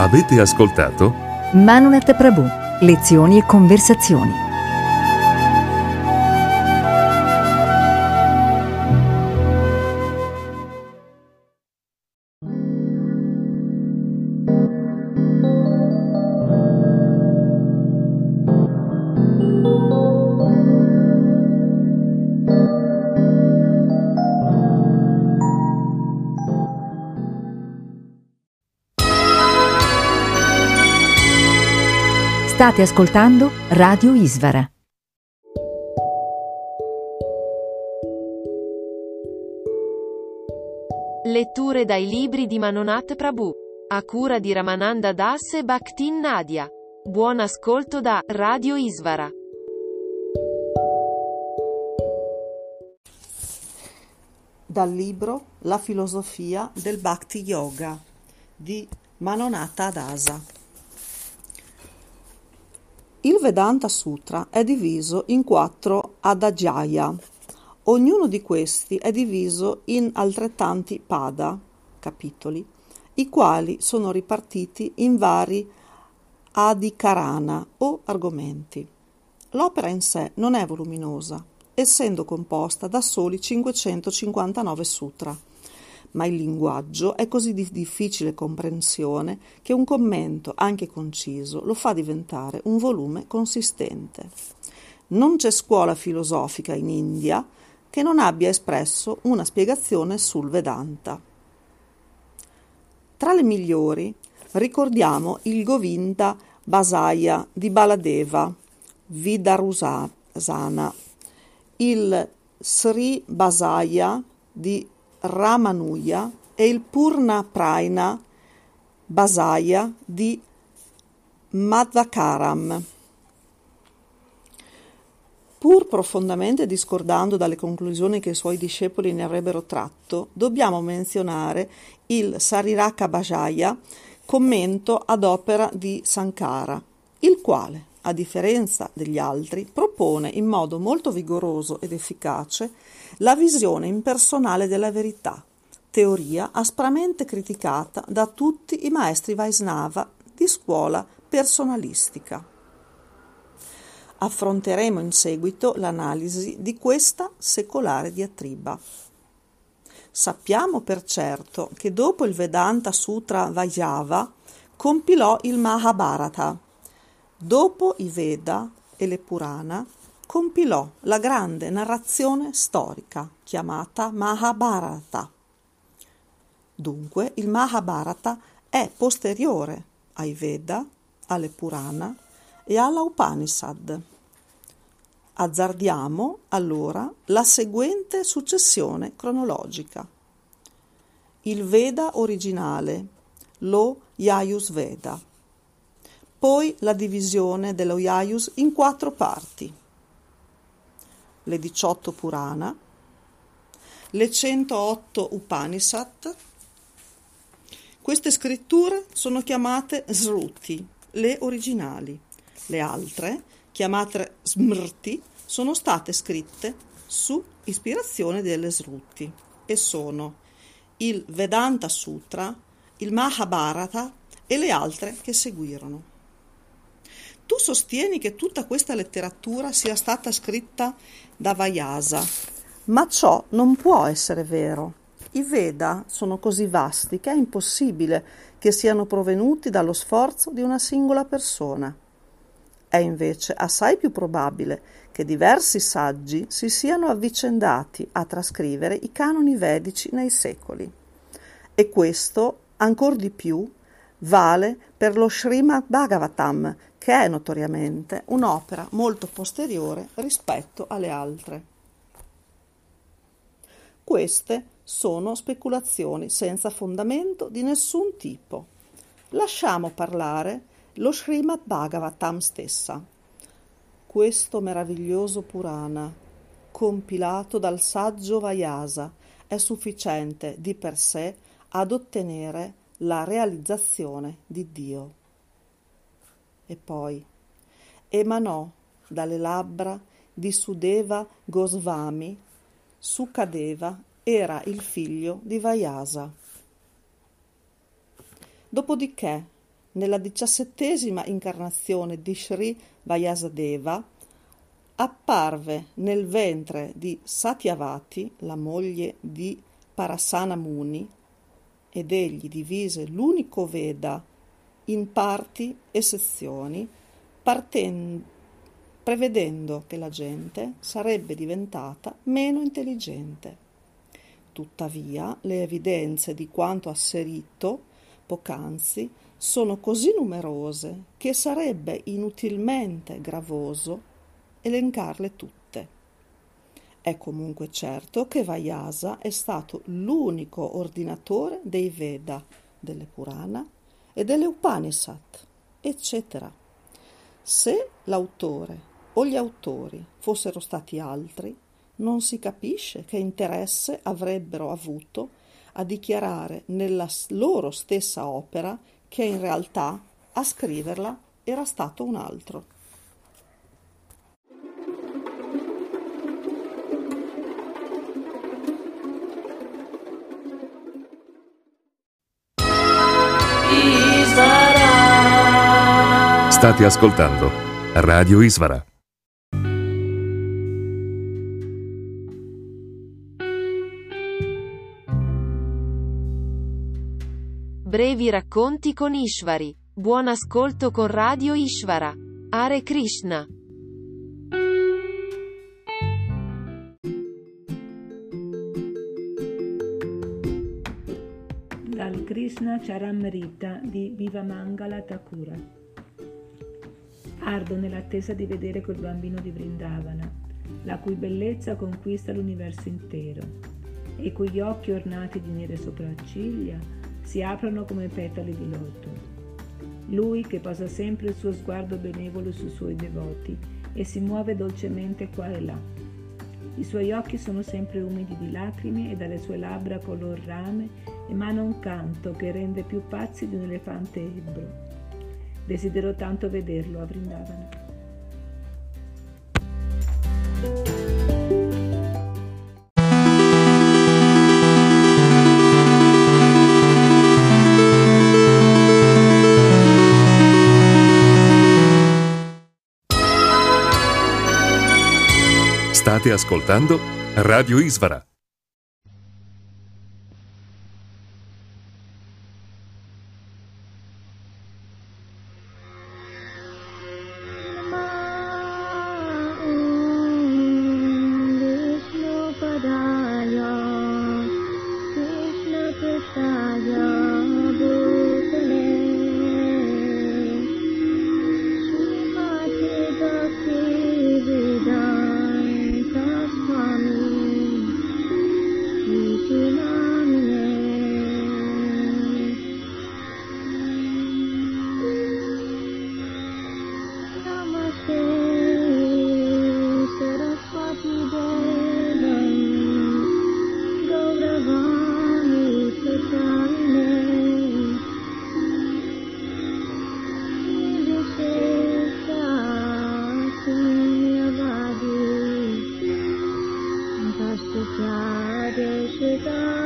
Avete ascoltato?
Manunet Prabhu. Lezioni e conversazioni. State ascoltando Radio Isvara.
Letture dai libri di Manonat Prabhu. A cura di Ramananda Das e Bhaktin Nadia. Buon ascolto da Radio Isvara.
dal libro La filosofia del Bhakti Yoga di Manonata Adasa. Il Vedanta Sutra è diviso in quattro adagaya. Ognuno di questi è diviso in altrettanti pada, capitoli, i quali sono ripartiti in vari adikarana o argomenti. L'opera in sé non è voluminosa, essendo composta da soli 559 sutra, ma il linguaggio è così di difficile comprensione che un commento, anche conciso, lo fa diventare un volume consistente. Non c'è scuola filosofica in India che non abbia espresso una spiegazione sul Vedanta. Tra le migliori ricordiamo il Govinda Basaya di Baladeva, Vidarusana, il Sri Basaya di Ramanuja e il Purna Praina Basaya di Madhakaram. Pur profondamente discordando dalle conclusioni che i suoi discepoli ne avrebbero tratto, dobbiamo menzionare il Sariraka Bhajaya, commento ad opera di Sankara, il quale, a differenza degli altri, propone in modo molto vigoroso ed efficace la visione impersonale della verità, teoria aspramente criticata da tutti i maestri Vaisnava di scuola personalistica. Affronteremo in seguito l'analisi di questa secolare diatriba. Sappiamo per certo che dopo il Vedanta Sutra Vajava compilò il Mahabharata. Dopo i Veda e le Purana compilò la grande narrazione storica chiamata Mahabharata. Dunque il Mahabharata è posteriore ai Veda, alle Purana e alla Upanishad. Azzardiamo allora la seguente successione cronologica. Il Veda originale, lo Yajus Veda. Poi la divisione dello Yajus in quattro parti. Le 18 Purana, le 108 Upanishad. Queste scritture sono chiamate Sruti, le originali. Le altre, chiamate Smrti, sono state scritte su ispirazione delle Sruti e sono il Vedanta Sutra, il Mahabharata e le altre che seguirono. Tu sostieni che tutta questa letteratura sia stata scritta da Vyasa, ma ciò non può essere vero. I Veda sono così vasti che è impossibile che siano provenuti dallo sforzo di una singola persona. È invece assai più probabile che diversi saggi si siano avvicendati a trascrivere i canoni vedici nei secoli. E questo, ancor di più, vale per lo Srimad Bhagavatam, che è notoriamente un'opera molto posteriore rispetto alle altre. Queste sono speculazioni senza fondamento di nessun tipo. Lasciamo parlare lo Srimad Bhagavatam stessa. Questo meraviglioso Purana, compilato dal saggio Vyasa, è sufficiente di per sé ad ottenere la realizzazione di Dio. E poi emanò dalle labbra di Sudeva Gosvami, Sukadeva era il figlio di Vyasa. Dopodiché, nella diciassettesima incarnazione di Sri Vyasadeva, apparve nel ventre di Satyavati, la moglie di Parasana Muni, ed egli divise l'unico Veda in parti e sezioni, parten- prevedendo che la gente sarebbe diventata meno intelligente. Tuttavia, le evidenze di quanto asserito poc'anzi sono così numerose che sarebbe inutilmente gravoso elencarle tutte. È comunque certo che Vyasa è stato l'unico ordinatore dei Veda, delle Purana e delle Upanishad, eccetera. Se l'autore o gli autori fossero stati altri, non si capisce che interesse avrebbero avuto a dichiarare nella loro stessa opera che in realtà a scriverla era stato un altro.
State ascoltando Radio Isvara.
Brevi racconti con Ishvari. Buon ascolto con Radio Ishvara. Hare Krishna.
Dal Krishna Charamrita di Vivamangala Thakura. Ardo nell'attesa di vedere quel bambino di Vrindavana, la cui bellezza conquista l'universo intero, e cui occhi ornati di nere sopracciglia si aprono come petali di loto. Lui che posa sempre il suo sguardo benevolo sui suoi devoti e si muove dolcemente qua e là. I suoi occhi sono sempre umidi di lacrime e dalle sue labbra color rame emana un canto che rende più pazzi di un elefante ebbro. Desidero tanto vederlo a Vrindavana.
State ascoltando Radio Isvara
的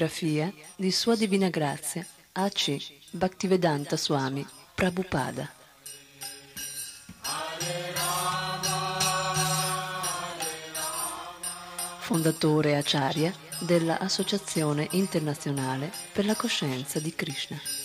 biografia di Sua Divina Grazia, A.C. Bhaktivedanta Swami Prabhupada. Fondatore Acharya dell'Associazione Internazionale per la Coscienza di Krishna.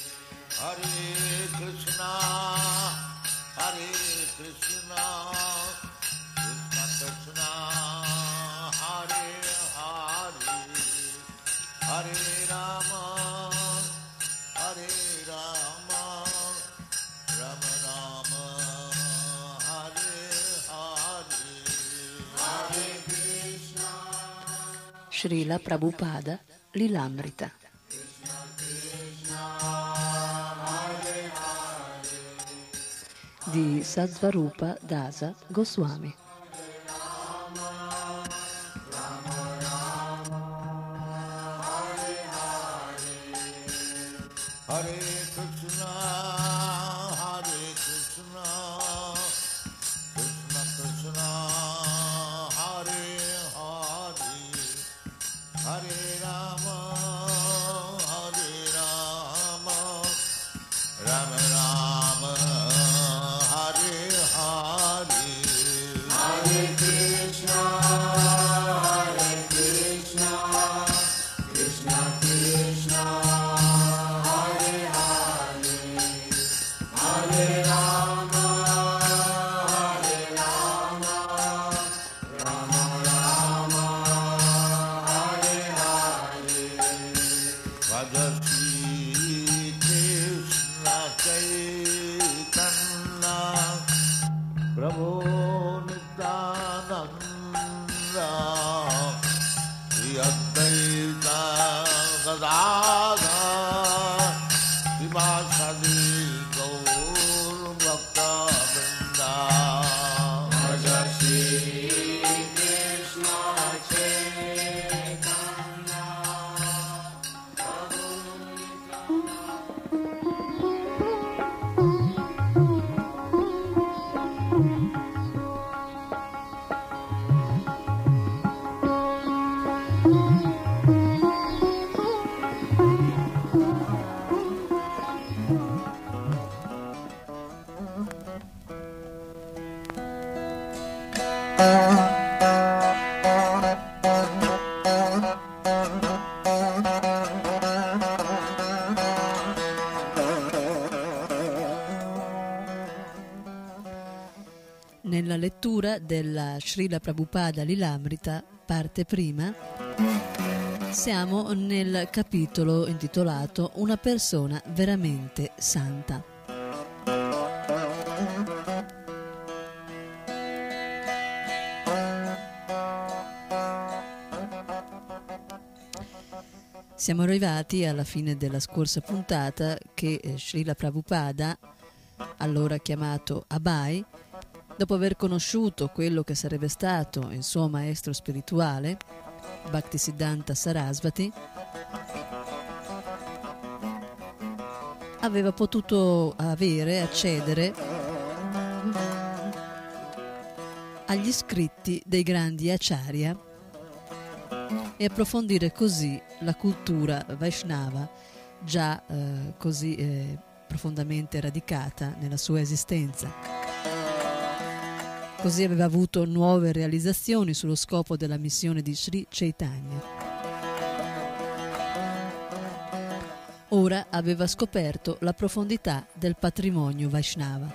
era Prabhupada Lilamrita. Di Sadvarupa Dasa Goswami.
Srila Prabhupada Lilamrita, parte prima, siamo nel capitolo intitolato Una persona veramente santa. Siamo arrivati alla fine della scorsa puntata che eh, Srila Prabhupada, allora chiamato Abai, dopo aver conosciuto quello che sarebbe stato il suo maestro spirituale, Bhaktisiddhanta Sarasvati, aveva potuto avere, accedere agli scritti dei grandi acharya e approfondire così la cultura Vaishnava già eh, così eh, profondamente radicata nella sua esistenza. Così aveva avuto nuove realizzazioni sullo scopo della missione di Sri Chaitanya. Ora aveva scoperto la profondità del patrimonio Vaishnava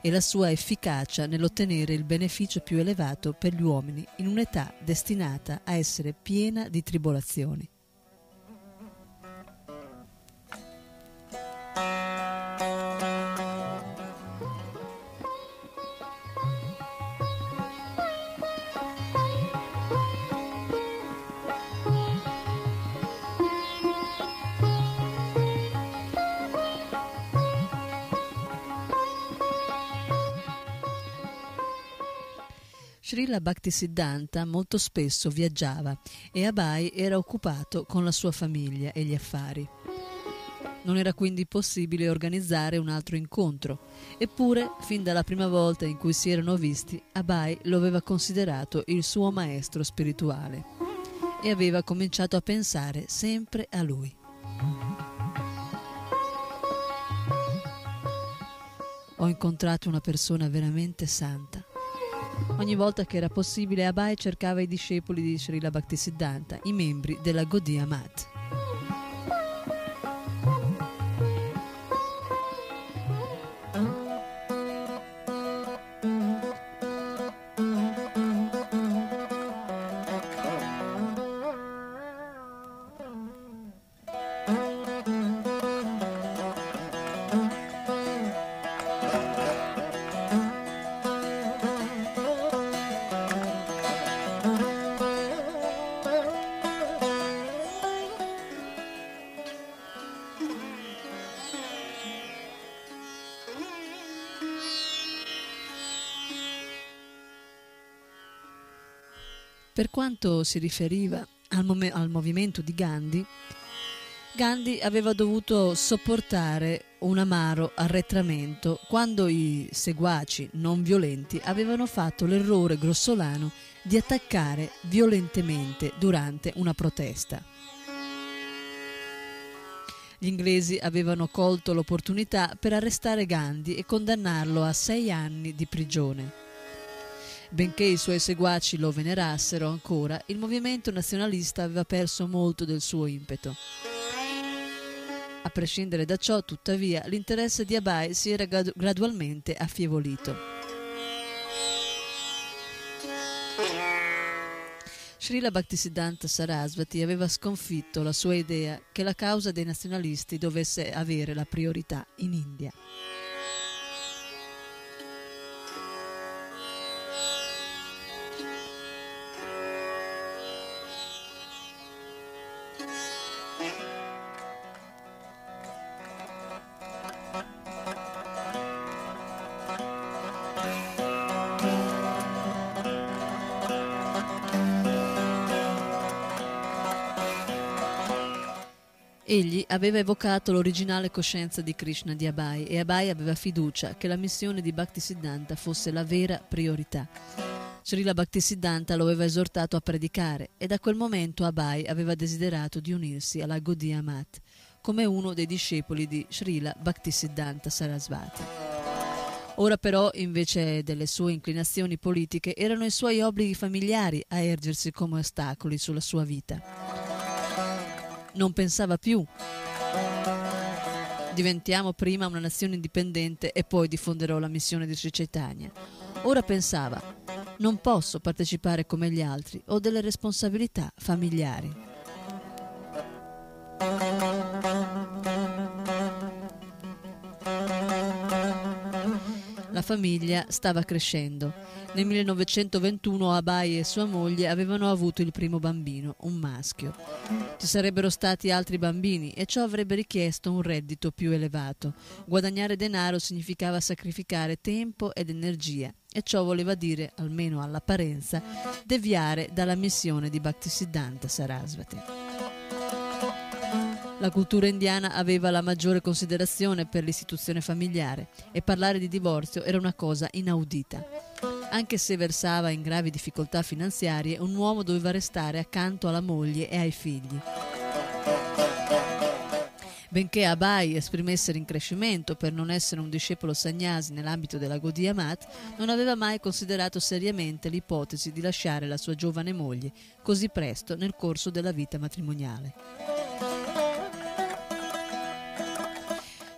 e la sua efficacia nell'ottenere il beneficio più elevato per gli uomini in un'età destinata a essere piena di tribolazioni. Srila Bhaktisiddhanta molto spesso viaggiava e Abai era occupato con la sua famiglia e gli affari. Non era quindi possibile organizzare un altro incontro, eppure, fin dalla prima volta in cui si erano visti, Abai lo aveva considerato il suo maestro spirituale e aveva cominciato a pensare sempre a lui. Ho incontrato una persona veramente santa. Ogni volta che era possibile, Abai cercava i discepoli di Srila Bhaktisiddhanta, i membri della Gaudiya Mat. Quanto si riferiva al, mom- al movimento di Gandhi, Gandhi aveva dovuto sopportare un amaro arretramento quando i seguaci non violenti avevano fatto l'errore grossolano di attaccare violentemente durante una protesta. Gli inglesi avevano colto l'opportunità per arrestare Gandhi e condannarlo a sei anni di prigione. Benché i suoi seguaci lo venerassero ancora, il movimento nazionalista aveva perso molto del suo impeto. A prescindere da ciò, tuttavia, l'interesse di Abai si era gradu- gradualmente affievolito. Srila Bhaktisiddhanta Sarasvati aveva sconfitto la sua idea che la causa dei nazionalisti dovesse avere la priorità in India. Aveva evocato l'originale coscienza di Krishna di Abai e Abai aveva fiducia che la missione di Bhaktisiddhanta fosse la vera priorità. Srila Bhaktisiddhanta lo aveva esortato a predicare e da quel momento Abai aveva desiderato di unirsi alla Gaudiya Math come uno dei discepoli di Srila Bhaktisiddhanta Sarasvati. Ora però, invece delle sue inclinazioni politiche, erano i suoi obblighi familiari a ergersi come ostacoli sulla sua vita. Non pensava più. Diventiamo prima una nazione indipendente e poi diffonderò la missione di Sri. Ora pensava, non posso partecipare come gli altri, ho delle responsabilità familiari. La famiglia stava crescendo. Nel 1921 Abai e sua moglie avevano avuto il primo bambino, un maschio. Ci sarebbero stati altri bambini e ciò avrebbe richiesto un reddito più elevato. Guadagnare denaro significava sacrificare tempo ed energia e ciò voleva dire, almeno all'apparenza, deviare dalla missione di Bhaktisiddhanta Sarasvati. La cultura indiana aveva la maggiore considerazione per l'istituzione familiare e parlare di divorzio era una cosa inaudita. Anche se versava in gravi difficoltà finanziarie, un uomo doveva restare accanto alla moglie e ai figli. Benché Abai esprimesse rincrescimento per non essere un discepolo sagnasi nell'ambito della Gaudiya Math, non aveva mai considerato seriamente l'ipotesi di lasciare la sua giovane moglie così presto nel corso della vita matrimoniale.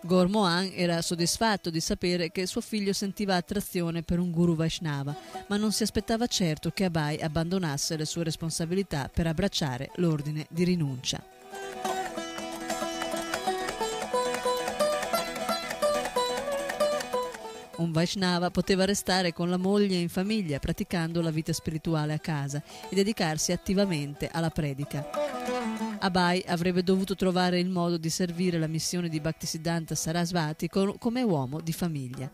Gormohan era soddisfatto di sapere che suo figlio sentiva attrazione per un guru Vaishnava, ma non si aspettava certo che Abai abbandonasse le sue responsabilità per abbracciare l'ordine di rinuncia. Un Vaishnava poteva restare con la moglie in famiglia praticando la vita spirituale a casa e dedicarsi attivamente alla predica. Abai avrebbe dovuto trovare il modo di servire la missione di Bhaktisiddhanta Sarasvati come uomo di famiglia.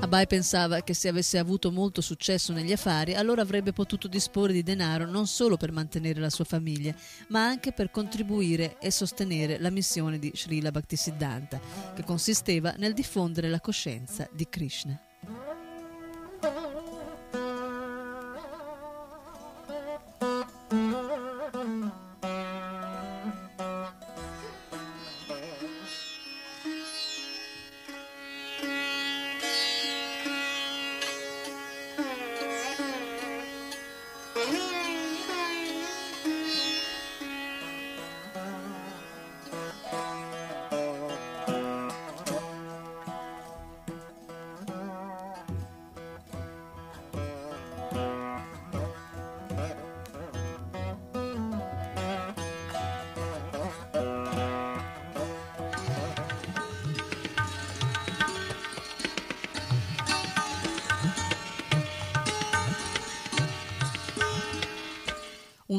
Abai pensava che se avesse avuto molto successo negli affari, allora avrebbe potuto disporre di denaro non solo per mantenere la sua famiglia, ma anche per contribuire e sostenere la missione di Srila Bhaktisiddhanta, che consisteva nel diffondere la coscienza di Krishna.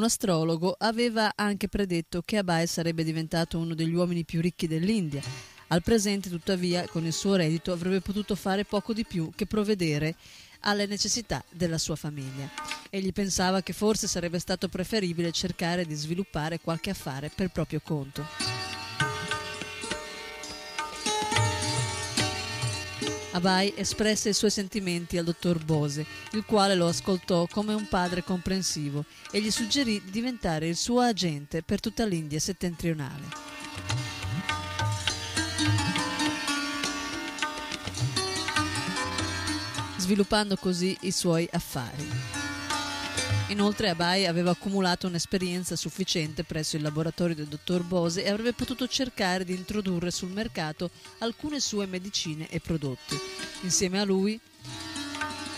Astrologo aveva anche predetto che Abai sarebbe diventato uno degli uomini più ricchi dell'India. Al presente, tuttavia, con il suo reddito avrebbe potuto fare poco di più che provvedere alle necessità della sua famiglia. Egli pensava che forse sarebbe stato preferibile cercare di sviluppare qualche affare per proprio conto. Abai espresse i suoi sentimenti al dottor Bose, il quale lo ascoltò come un padre comprensivo e gli suggerì di diventare il suo agente per tutta l'India settentrionale. sviluppando così i suoi affari. Inoltre Abai aveva accumulato un'esperienza sufficiente presso il laboratorio del dottor Bose e avrebbe potuto cercare di introdurre sul mercato alcune sue medicine e prodotti. Insieme a lui,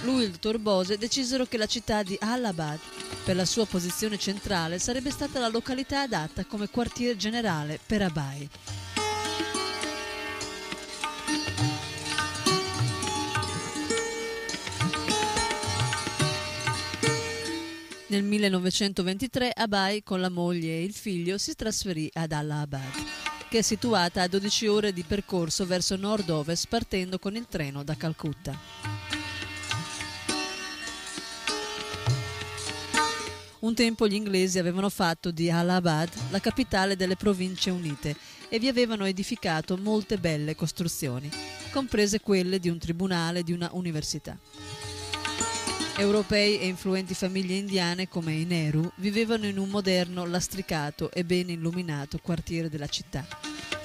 lui e il dottor Bose decisero che la città di Allahabad, per la sua posizione centrale, sarebbe stata la località adatta come quartier generale per Abai. Nel 1923 Abai con la moglie e il figlio si trasferì ad Allahabad, che è situata a 12 ore di percorso verso nord-ovest partendo con il treno da Calcutta. Un tempo gli inglesi avevano fatto di Allahabad la capitale delle province unite e vi avevano edificato molte belle costruzioni, comprese quelle di un tribunale e di una università. Europei e influenti famiglie indiane come i Nehru vivevano in un moderno, lastricato e ben illuminato quartiere della città.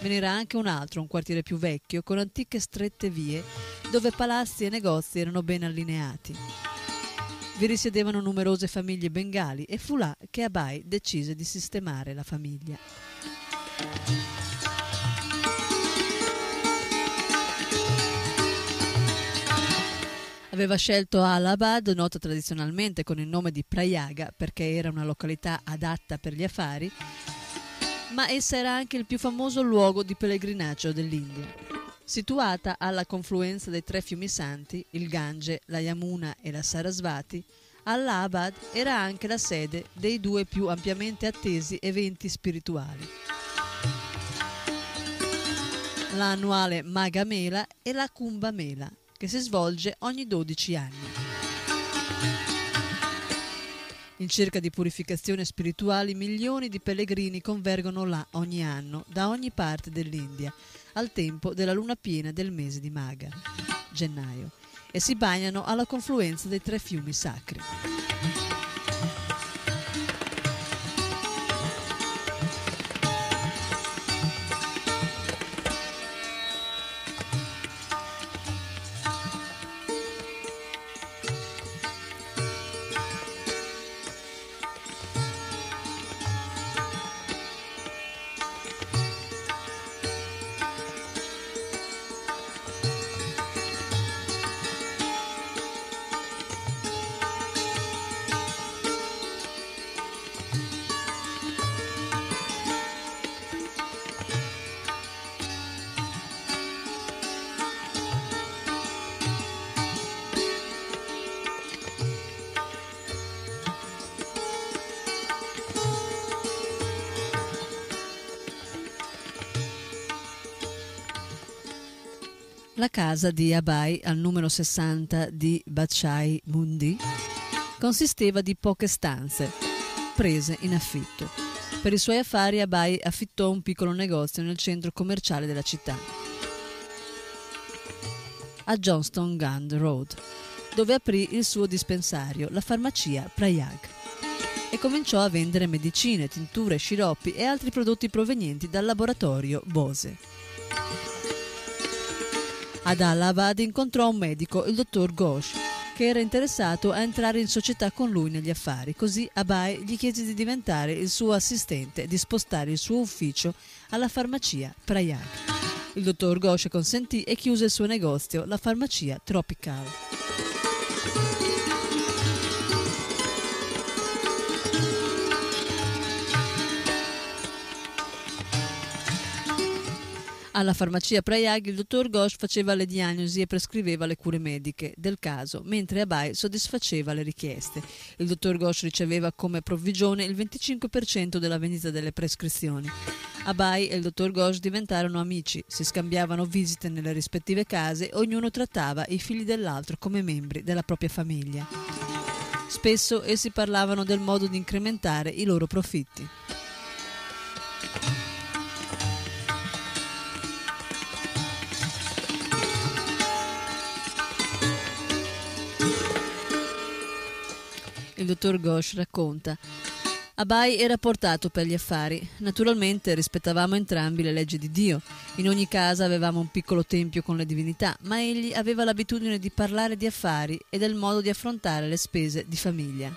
Ve n'era anche un altro, un quartiere più vecchio, con antiche strette vie, dove palazzi e negozi erano ben allineati. Vi risiedevano numerose famiglie bengali e fu là che Abai decise di sistemare la famiglia. Aveva scelto Allahabad, nota tradizionalmente con il nome di Prayaga perché era una località adatta per gli affari, ma essa era anche il più famoso luogo di pellegrinaggio dell'India. Situata alla confluenza dei tre fiumi santi, il Gange, la Yamuna e la Sarasvati, Allahabad era anche la sede dei due più ampiamente attesi eventi spirituali. L'annuale Magha Mela e la Kumbha Mela, che si svolge ogni 12 anni. In cerca di purificazione spirituali, milioni di pellegrini convergono là ogni anno, da ogni parte dell'India, al tempo della luna piena del mese di Magha, gennaio, e si bagnano alla confluenza dei tre fiumi sacri. La casa di Abai al numero 60 di Bachai Mundi consisteva di poche stanze prese in affitto. Per i suoi affari Abai affittò un piccolo negozio nel centro commerciale della città, a Johnston Gund Road, dove aprì il suo dispensario, la farmacia Prayag, e cominciò a vendere medicine, tinture, sciroppi e altri prodotti provenienti dal laboratorio Bose. Ad Allahabad incontrò un medico, il dottor Ghosh, che era interessato a entrare in società con lui negli affari. Così Abai gli chiese di diventare il suo assistente e di spostare il suo ufficio alla farmacia Prayag. Il dottor Ghosh consentì e chiuse il suo negozio, la farmacia Tropical. Alla farmacia Prayag il dottor Ghosh faceva le diagnosi e prescriveva le cure mediche del caso, mentre Abai soddisfaceva le richieste. Il dottor Ghosh riceveva come provvigione il 25% della vendita delle prescrizioni. Abai e il dottor Ghosh diventarono amici, si scambiavano visite nelle rispettive case ognuno trattava i figli dell'altro come membri della propria famiglia. Spesso essi parlavano del modo di incrementare i loro profitti. Il dottor Ghosh racconta. Abai era portato per gli affari. Naturalmente rispettavamo entrambi le leggi di Dio. In ogni casa avevamo un piccolo tempio con le divinità, ma egli aveva l'abitudine di parlare di affari e del modo di affrontare le spese di famiglia.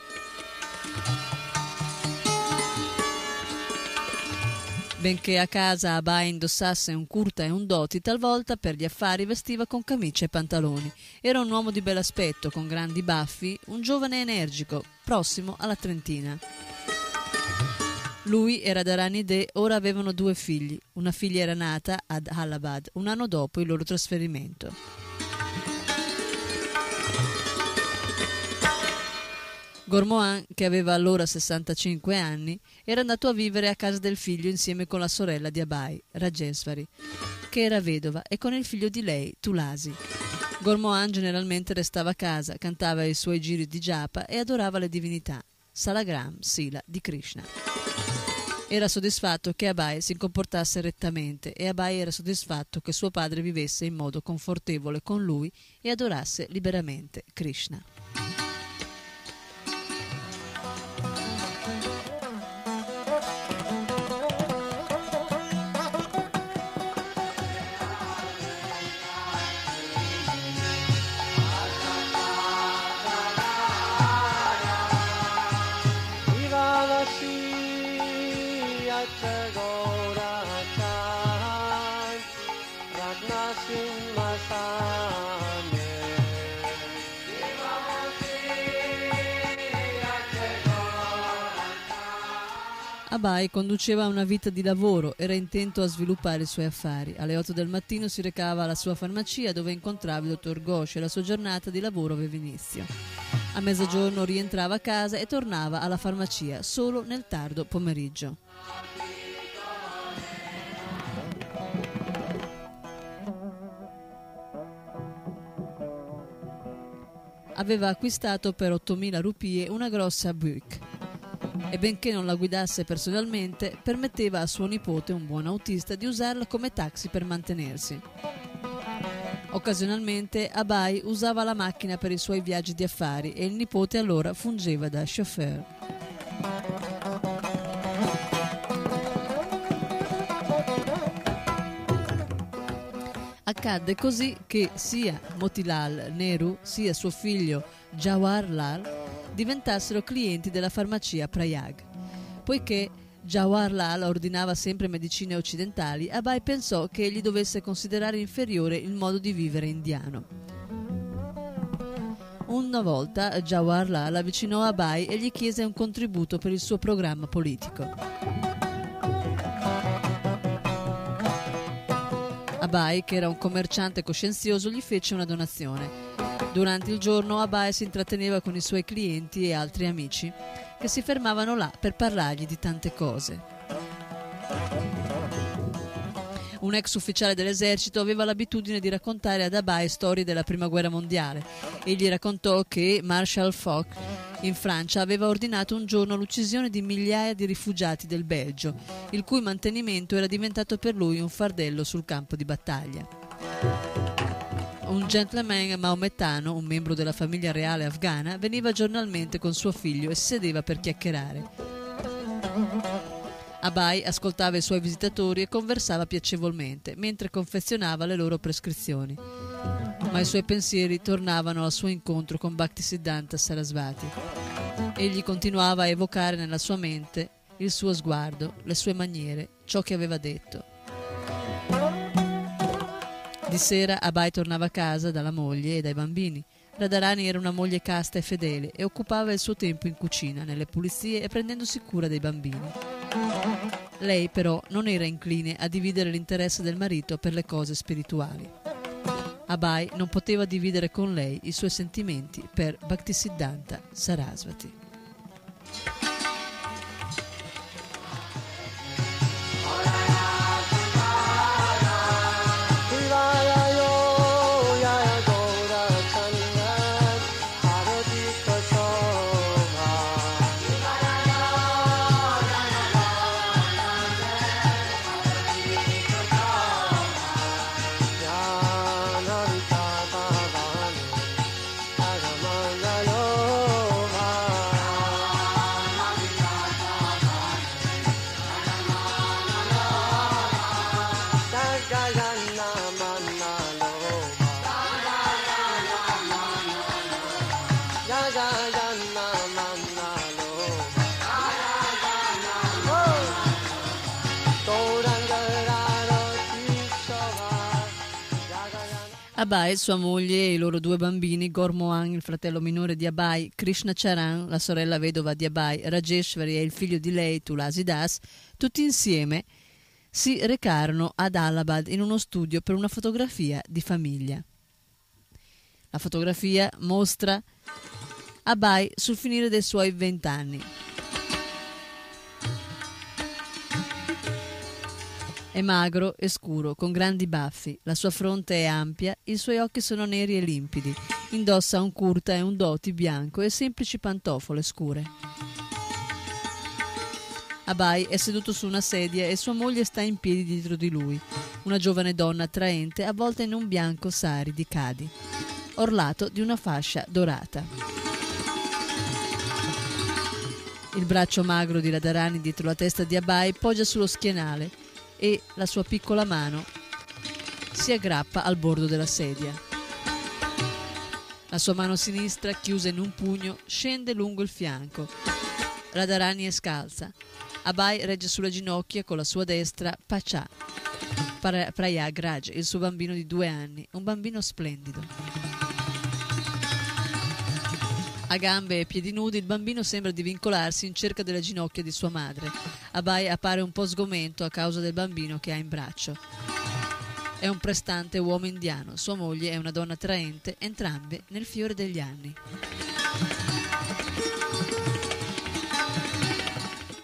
Benché a casa Abai indossasse un curta e un doti, talvolta per gli affari vestiva con camicia e pantaloni. Era un uomo di bell'aspetto, con grandi baffi, un giovane energico, prossimo alla trentina. Lui era da Ranide, ora avevano due figli. Una figlia era nata ad Allahabad un anno dopo il loro trasferimento. Gormohan, che aveva allora 65 anni, era andato a vivere a casa del figlio insieme con la sorella di Abai, Rajesvari, che era vedova, e con il figlio di lei, Tulasi. Gormohan generalmente restava a casa, cantava i suoi giri di giapa e adorava le divinità. Salagram Sila di Krishna. Era soddisfatto che Abai si comportasse rettamente e Abai era soddisfatto che suo padre vivesse in modo confortevole con lui e adorasse liberamente Krishna. Abai conduceva una vita di lavoro, era intento a sviluppare i suoi affari. Alle 8 del mattino si recava alla sua farmacia dove incontrava il dottor Ghosh e la sua giornata di lavoro aveva inizio. A mezzogiorno rientrava a casa e tornava alla farmacia solo nel tardo pomeriggio. Aveva acquistato per 8.000 rupie una grossa Buick e benché non la guidasse personalmente, permetteva a suo nipote, un buon autista, di usarla come taxi per mantenersi. Occasionalmente Abai usava la macchina per i suoi viaggi di affari e il nipote allora fungeva da chauffeur. Accadde così che sia Motilal Nehru sia suo figlio Jawaharlal diventassero clienti della farmacia Prayag. Poiché Jawaharlal ordinava sempre medicine occidentali, Abai pensò che egli dovesse considerare inferiore il modo di vivere indiano. Una volta Jawaharlal avvicinò Abai e gli chiese un contributo per il suo programma politico. Abai, che era un commerciante coscienzioso, gli fece una donazione. Durante il giorno Abai si intratteneva con i suoi clienti e altri amici che si fermavano là per parlargli di tante cose. Un ex ufficiale dell'esercito aveva l'abitudine di raccontare ad Abai storie della prima guerra mondiale. Egli raccontò che Marshal Foch in Francia aveva ordinato un giorno l'uccisione di migliaia di rifugiati del Belgio, il cui mantenimento era diventato per lui un fardello sul campo di battaglia. Un gentleman maomettano, un membro della famiglia reale afghana, veniva giornalmente con suo figlio e sedeva per chiacchierare. Abai ascoltava i suoi visitatori e conversava piacevolmente, mentre confezionava le loro prescrizioni. Ma i suoi pensieri tornavano al suo incontro con Bhaktisiddhanta Sarasvati. Egli continuava a evocare nella sua mente il suo sguardo, le sue maniere, ciò che aveva detto. Di sera Abai tornava a casa dalla moglie e dai bambini. Radharani era una moglie casta e fedele e occupava il suo tempo in cucina, nelle pulizie e prendendosi cura dei bambini. Lei però non era incline a dividere l'interesse del marito per le cose spirituali. Abai non poteva dividere con lei i suoi sentimenti per Bhaktisiddhanta Sarasvati. Abai, sua moglie e i loro due bambini, Gormohan, il fratello minore di Abai, Krishna Charan, la sorella vedova di Abai, Rajeshwari e il figlio di lei, Tulasi Das, tutti insieme si recarono ad Allahabad in uno studio per una fotografia di famiglia. La fotografia mostra Abai sul finire dei suoi vent'anni. È magro e scuro, con grandi baffi, la sua fronte è ampia, i suoi occhi sono neri e limpidi, indossa un curta e un doti bianco e semplici pantofole scure. Abai è seduto su una sedia e sua moglie sta in piedi dietro di lui, una giovane donna attraente avvolta in un bianco sari di cadi, orlato di una fascia dorata. Il braccio magro di Radharani dietro la testa di Abai poggia sullo schienale e la sua piccola mano si aggrappa al bordo della sedia. La sua mano sinistra, chiusa in un pugno, scende lungo il fianco. Radharani è scalza. Abai regge sulle ginocchia con la sua destra Pacha, Pra- Prayagraj, il suo bambino di due anni, un bambino splendido. A gambe e piedi nudi il bambino sembra divincolarsi in cerca delle ginocchia di sua madre. Abai appare un po' sgomento a causa del bambino che ha in braccio. È un prestante uomo indiano, sua moglie è una donna attraente, entrambe nel fiore degli anni.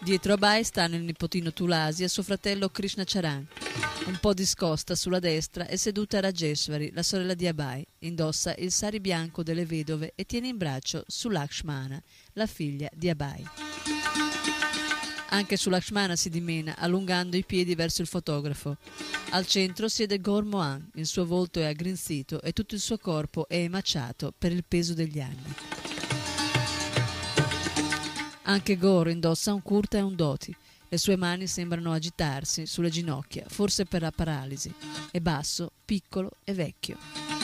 Dietro a Bai stanno il nipotino Tulasi e suo fratello Krishna Charan. Un po' discosta sulla destra è seduta Rajeshwari, la sorella di Abai. Indossa il sari bianco delle vedove e tiene in braccio Sulakshmana, la figlia di Abai. Anche Sulakshmana si dimena, allungando i piedi verso il fotografo. Al centro siede Gor Mohan, il suo volto è aggrinzito e tutto il suo corpo è emaciato per il peso degli anni. Anche Gor indossa un kurta e un dhoti. Le sue mani sembrano agitarsi sulle ginocchia, forse per la paralisi. È basso, piccolo e vecchio.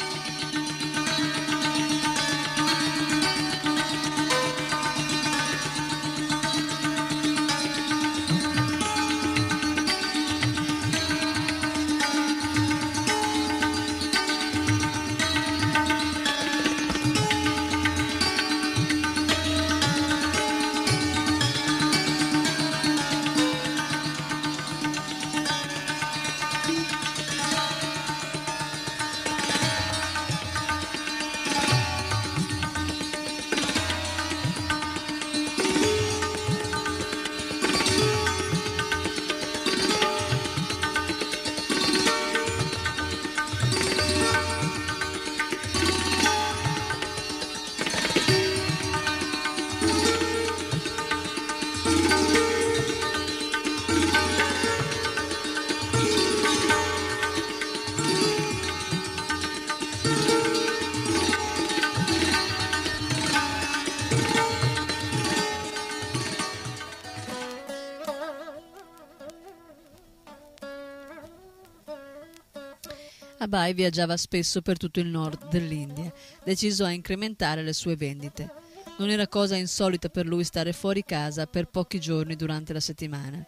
Abai viaggiava spesso per tutto il nord dell'India, deciso a incrementare le sue vendite. Non era cosa insolita per lui stare fuori casa per pochi giorni durante la settimana,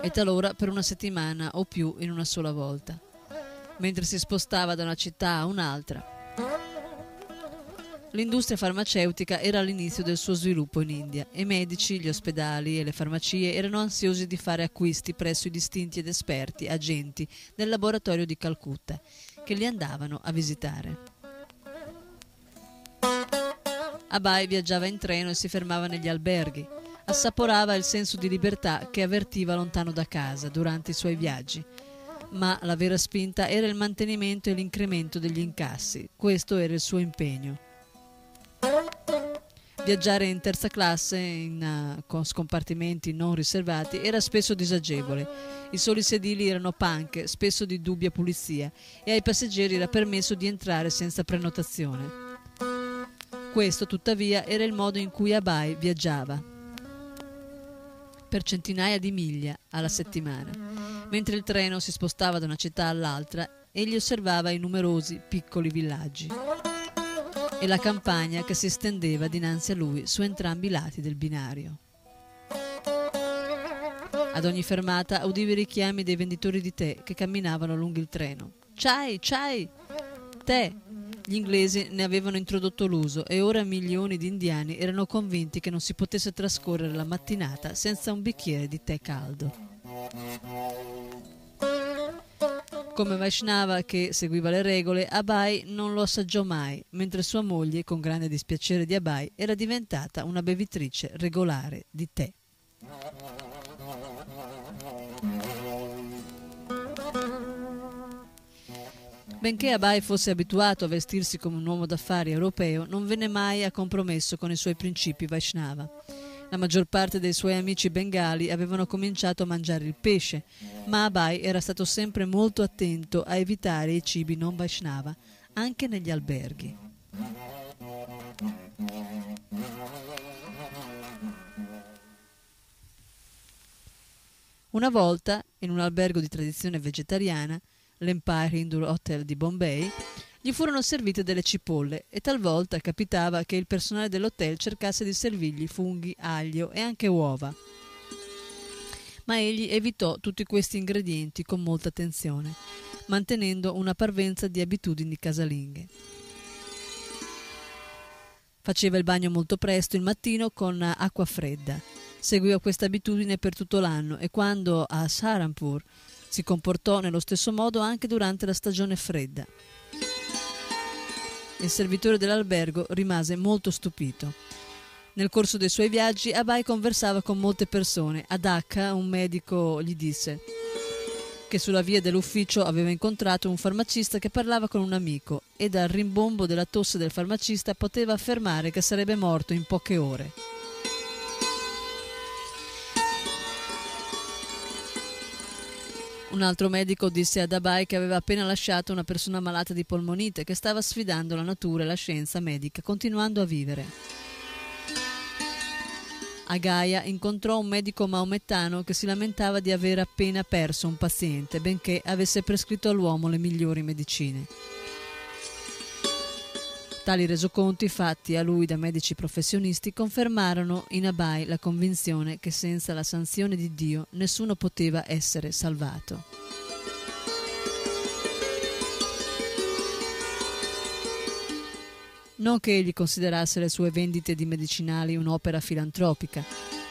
e talora per una settimana o più in una sola volta, mentre si spostava da una città a un'altra. L'industria farmaceutica era all'inizio del suo sviluppo in India e i medici, gli ospedali e le farmacie erano ansiosi di fare acquisti presso i distinti ed esperti agenti del laboratorio di Calcutta che li andavano a visitare. Abai viaggiava in treno e si fermava negli alberghi. Assaporava il senso di libertà che avvertiva lontano da casa durante i suoi viaggi. Ma la vera spinta era il mantenimento e l'incremento degli incassi. Questo era il suo impegno. Viaggiare in terza classe in, uh, scompartimenti non riservati era spesso disagevole. I soli sedili erano panche, spesso di dubbia pulizia, e ai passeggeri era permesso di entrare senza prenotazione. Questo, tuttavia, era il modo in cui Abai viaggiava per centinaia di miglia alla settimana. Mentre il treno si spostava da una città all'altra, egli osservava i numerosi piccoli villaggi e la campagna che si estendeva dinanzi a lui su entrambi i lati del binario. Ad ogni fermata udiva i richiami dei venditori di tè che camminavano lungo il treno. Chai, chai, tè. Gli inglesi ne avevano introdotto l'uso e ora milioni di indiani erano convinti che non si potesse trascorrere la mattinata senza un bicchiere di tè caldo. Come Vaishnava che seguiva le regole, Abai non lo assaggiò mai, mentre sua moglie, con grande dispiacere di Abai, era diventata una bevitrice regolare di tè. Benché Abai fosse abituato a vestirsi come un uomo d'affari europeo, non venne mai a compromesso con i suoi principi Vaishnava. La maggior parte dei suoi amici bengali avevano cominciato a mangiare il pesce, ma Abai era stato sempre molto attento a evitare i cibi non Vaishnava, anche negli alberghi. Una volta, in un albergo di tradizione vegetariana, l'Empire Hindu Hotel di Bombay, gli furono servite delle cipolle e talvolta capitava che il personale dell'hotel cercasse di servirgli funghi, aglio e anche uova. Ma egli evitò tutti questi ingredienti con molta attenzione, mantenendo una parvenza di abitudini casalinghe. Faceva il bagno molto presto il mattino con acqua fredda. Seguiva questa abitudine per tutto l'anno e quando a Saharanpur si comportò nello stesso modo anche durante la stagione fredda. Il servitore dell'albergo rimase molto stupito. Nel corso dei suoi viaggi Abai conversava con molte persone. A Dhaka un medico gli disse che sulla via dell'ufficio aveva incontrato un farmacista che parlava con un amico e dal rimbombo della tosse del farmacista poteva affermare che sarebbe morto in poche ore. Un altro medico disse ad Abai che aveva appena lasciato una persona malata di polmonite che stava sfidando la natura e la scienza medica, continuando a vivere. A Gaia incontrò un medico maomettano che si lamentava di aver appena perso un paziente, benché avesse prescritto all'uomo le migliori medicine. Tali resoconti fatti a lui da medici professionisti confermarono in Abai la convinzione che senza la sanzione di Dio nessuno poteva essere salvato. Non che egli considerasse le sue vendite di medicinali un'opera filantropica.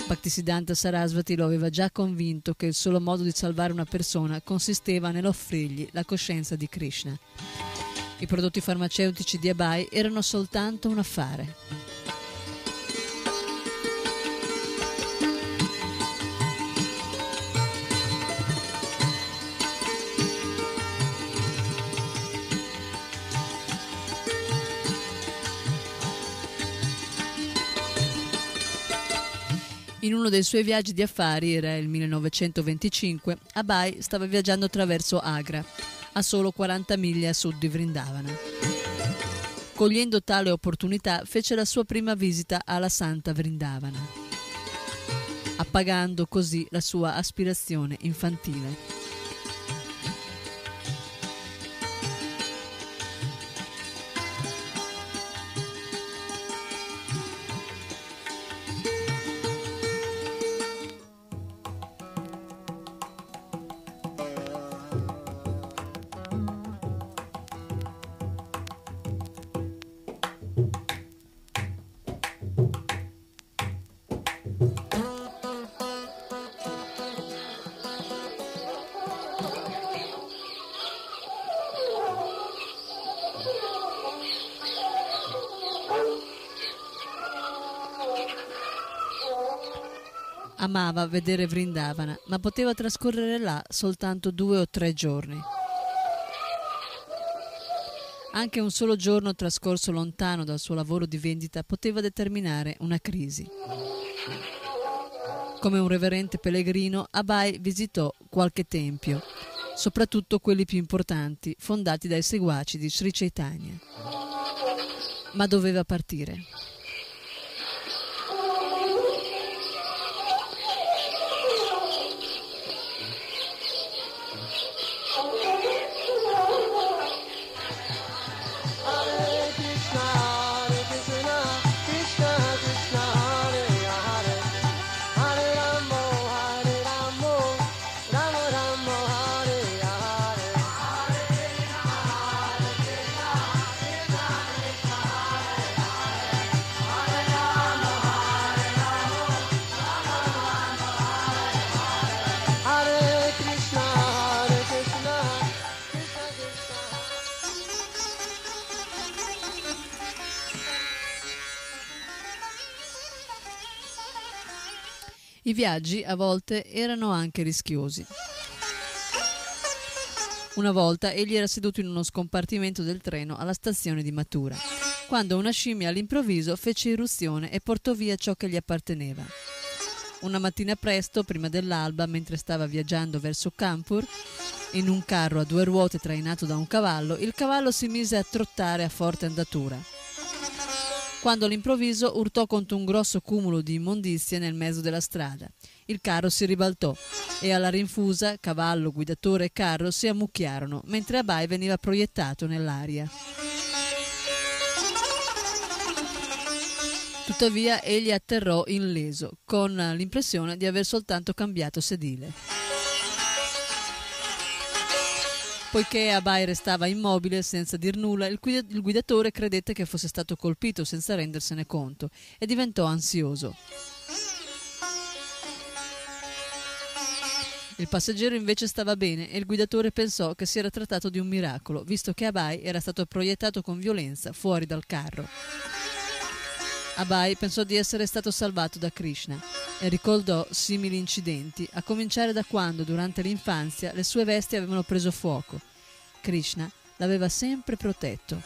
Bhaktisiddhanta Sarasvati lo aveva già convinto che il solo modo di salvare una persona consisteva nell'offrirgli la coscienza di Krishna. I prodotti farmaceutici di Abai erano soltanto un affare. In uno dei suoi viaggi di affari, era il 1925, Abai stava viaggiando attraverso Agra, a solo 40 miglia a sud di Vrindavana. Cogliendo tale opportunità, fece la sua prima visita alla Santa Vrindavana, appagando così la sua aspirazione infantile. Amava vedere Vrindavana, ma poteva trascorrere là soltanto due o tre giorni. Anche un solo giorno trascorso lontano dal suo lavoro di vendita poteva determinare una crisi. Come un reverente pellegrino, Abai visitò qualche tempio, soprattutto quelli più importanti, fondati dai seguaci di Sri Chaitanya. Ma doveva partire. I viaggi a volte erano anche rischiosi. Una volta egli era seduto in uno scompartimento del treno alla stazione di Matura, quando una scimmia all'improvviso fece irruzione e portò via ciò che gli apparteneva. Una mattina presto, prima dell'alba, mentre stava viaggiando verso Kanpur, in un carro a due ruote trainato da un cavallo, il cavallo si mise a trottare a forte andatura. Quando all'improvviso urtò contro un grosso cumulo di immondizie nel mezzo della strada. Il carro si ribaltò e alla rinfusa cavallo, guidatore e carro si ammucchiarono, mentre Abai veniva proiettato nell'aria. Tuttavia egli atterrò illeso, con l'impressione di aver soltanto cambiato sedile. Poiché Abai restava immobile senza dir nulla, il guida- il guidatore credette che fosse stato colpito senza rendersene conto e diventò ansioso. Il passeggero invece stava bene e il guidatore pensò che si era trattato di un miracolo, visto che Abai era stato proiettato con violenza fuori dal carro. Abai pensò di essere stato salvato da Krishna e ricordò simili incidenti, a cominciare da quando, durante l'infanzia, le sue vesti avevano preso fuoco. Krishna l'aveva sempre protetto.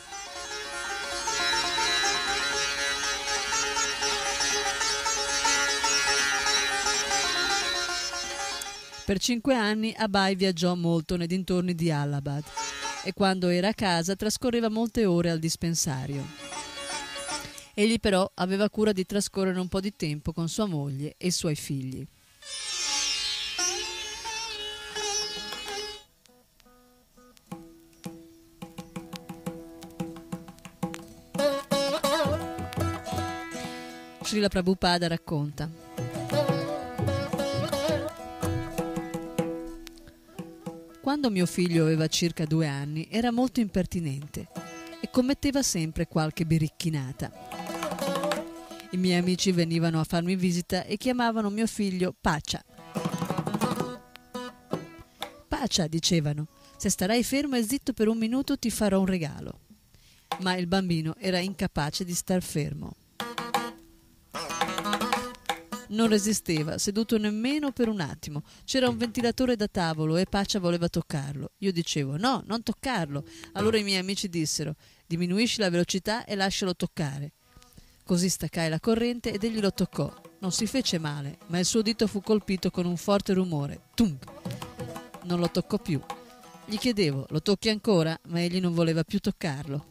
Per cinque anni Abai viaggiò molto nei dintorni di Allahabad e quando era a casa trascorreva molte ore al dispensario. Egli però aveva cura di trascorrere un po' di tempo con sua moglie e i suoi figli. Srila Prabhupada racconta. Quando mio figlio aveva circa due anni era molto impertinente e commetteva sempre qualche biricchinata. I miei amici venivano a farmi visita e chiamavano mio figlio Pacia. Pacia, dicevano, se starai fermo e zitto per un minuto ti farò un regalo. Ma il bambino era incapace di star fermo. Non resisteva, seduto nemmeno per un attimo. C'era un ventilatore da tavolo e Pacia voleva toccarlo. Io dicevo no, non toccarlo. Allora i miei amici dissero diminuisci la velocità e lascialo toccare. Così staccai la corrente ed egli lo toccò. Non si fece male, ma il suo dito fu colpito con un forte rumore. Tung! Non lo toccò più. Gli chiedevo, lo tocchi ancora? Ma egli non voleva più toccarlo.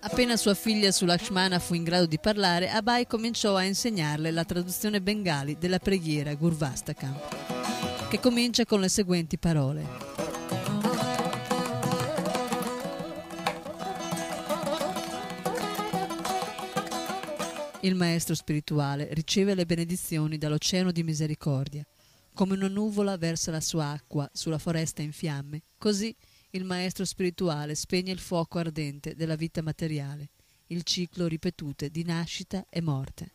Appena sua figlia Sulakshmana fu in grado di parlare, Abai cominciò a insegnarle la traduzione bengali della preghiera Gurvastakam, che comincia con le seguenti parole. Il maestro spirituale riceve le benedizioni dall'oceano di misericordia. Come una nuvola versa la sua acqua sulla foresta in fiamme, così il maestro spirituale spegne il fuoco ardente della vita materiale, il ciclo ripetute di nascita e morte.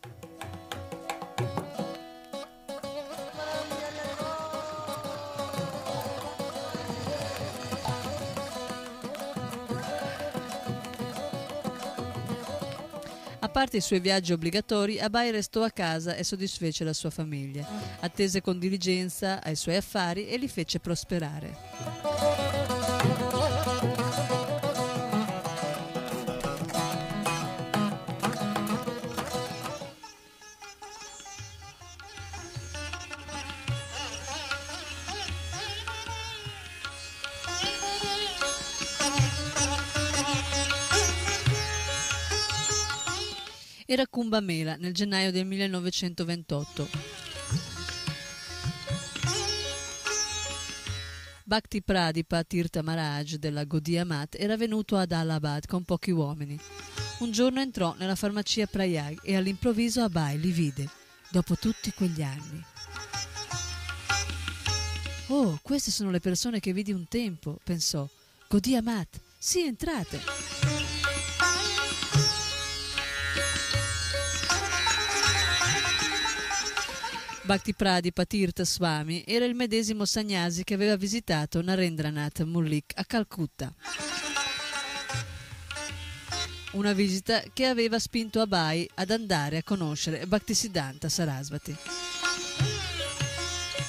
Parte i suoi viaggi obbligatori, Abai restò a casa e soddisfece la sua famiglia. Attese con diligenza ai suoi affari e li fece prosperare. Era Kumbh Mela nel gennaio del 1928. Bhakti Pradipa Tirtha Maharaj della Gaudiya Math era venuto ad Allahabad con pochi uomini. Un giorno entrò nella farmacia Prayag e all'improvviso Abai li vide, dopo tutti quegli anni. Oh, queste sono le persone che vidi un tempo, pensò. Gaudiya Math, sì, entrate. Bhakti Pradipa Tirtha Swami era il medesimo Sagnasi che aveva visitato Narendranath Mullik a Calcutta. una visita che aveva spinto Abai ad andare a conoscere Bhaktisiddhanta Sarasvati.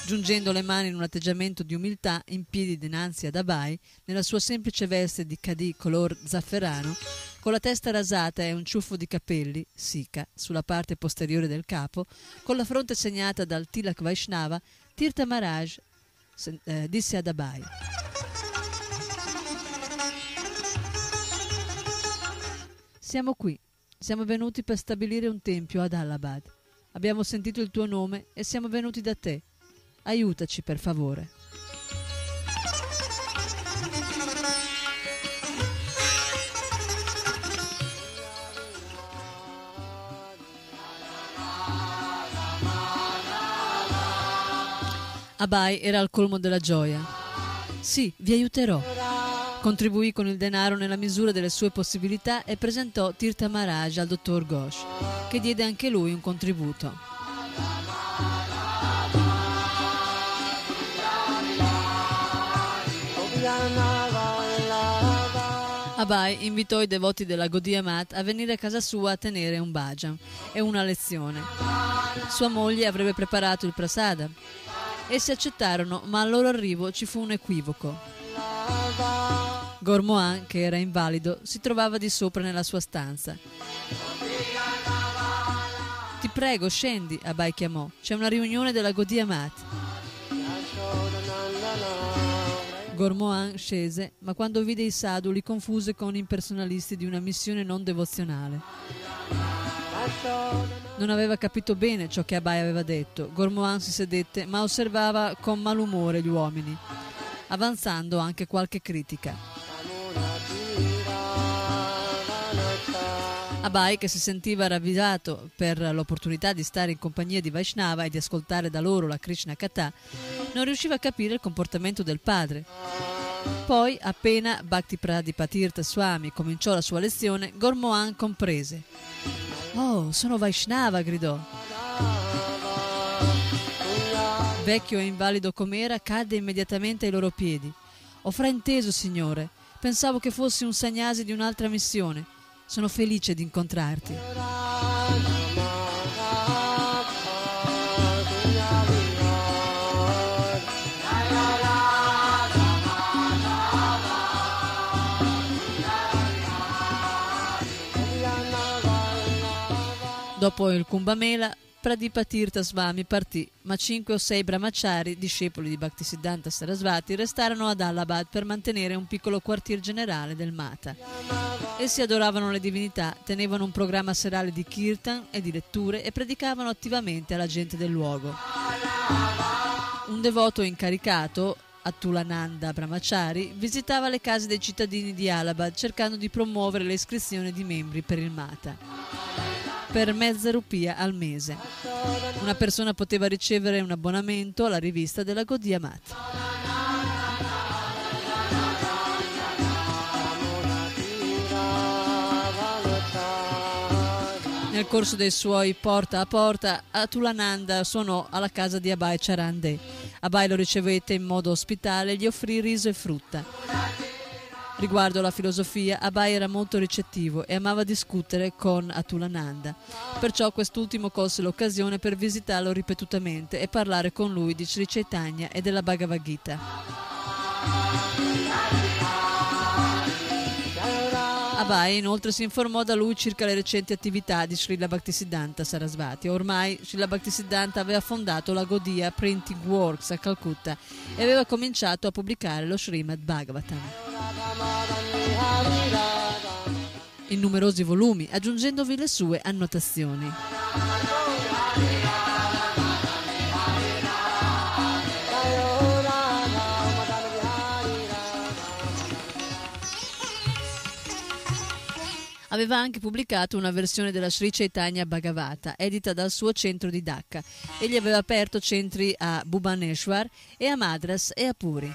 Giungendo le mani in un atteggiamento di umiltà in piedi dinanzi ad Abai, nella sua semplice veste di cadì color zafferano, con la testa rasata e un ciuffo di capelli, sika, sulla parte posteriore del capo, con la fronte segnata dal Tilak Vaishnava, Tirtha Maharaj eh, disse ad Abai Siamo qui, siamo venuti per stabilire un tempio ad Allahabad. Abbiamo sentito il tuo nome e siamo venuti da te. Aiutaci per favore. Abai era al colmo della gioia. Sì, vi aiuterò. Contribuì con il denaro nella misura delle sue possibilità e presentò Tirtha Maharaj al dottor Ghosh, che diede anche lui un contributo. Abai invitò i devoti della Gaudiya Mat a venire a casa sua a tenere un bhajan e una lezione. Sua moglie avrebbe preparato il prasada. Essi accettarono, ma al loro arrivo ci fu un equivoco. Gormohan, che era invalido, si trovava di sopra nella sua stanza. Ti prego, scendi, Abai chiamò. C'è una riunione della Gaudiya Mat. Gormohan scese, ma quando vide i sadhu li confuse con impersonalisti di una missione non devozionale. Non aveva capito bene ciò che Abai aveva detto. Gormohan si sedette, ma osservava con malumore gli uomini, avanzando anche qualche critica. Abai, che si sentiva ravvisato per l'opportunità di stare in compagnia di Vaishnava e di ascoltare da loro la Krishna Katha, non riusciva a capire il comportamento del padre. Poi, appena Bhakti Pradipatirtha Swami cominciò la sua lezione, Gormohan comprese. Oh, sono Vaishnava, gridò. Vecchio e invalido com'era, cadde immediatamente ai loro piedi. Ho frainteso, signore. Pensavo che fossi un sagnasi di un'altra missione. Sono felice di incontrarti. Dopo il Kumbhamela, Pradipatirtha Swami partì, ma cinque o sei brahmachari, discepoli di Bhaktisiddhanta Sarasvati, restarono ad Allahabad per mantenere un piccolo quartier generale del Mata. Essi adoravano le divinità, tenevano un programma serale di kirtan e di letture e predicavano attivamente alla gente del luogo. Un devoto incaricato, Atulananda Brahmachari, visitava le case dei cittadini di Allahabad cercando di promuovere le iscrizioni di membri per il Mata per mezza rupia al mese. Una persona poteva ricevere un abbonamento alla rivista della Gaudiya Mat. Nel corso dei suoi porta a porta, Atulananda suonò alla casa di Abai Charande. Abai lo ricevette in modo ospitale e gli offrì riso e frutta. Riguardo alla filosofia, Abai era molto ricettivo e amava discutere con Atulananda. Perciò quest'ultimo colse l'occasione per visitarlo ripetutamente e parlare con lui di Sri Chaitanya e della Bhagavad Gita. Abai inoltre si informò da lui circa le recenti attività di Srila Bhaktisiddhanta Sarasvati. Ormai Srila Bhaktisiddhanta aveva fondato la Gaudiya Printing Works a Calcutta e aveva cominciato a pubblicare lo Srimad Bhagavatam in numerosi volumi, aggiungendovi le sue annotazioni. Aveva anche pubblicato una versione della Sri Chaitanya Bhagavata, edita dal suo centro di Dhaka. Egli aveva aperto centri a Bhubaneswar e a Madras e a Puri.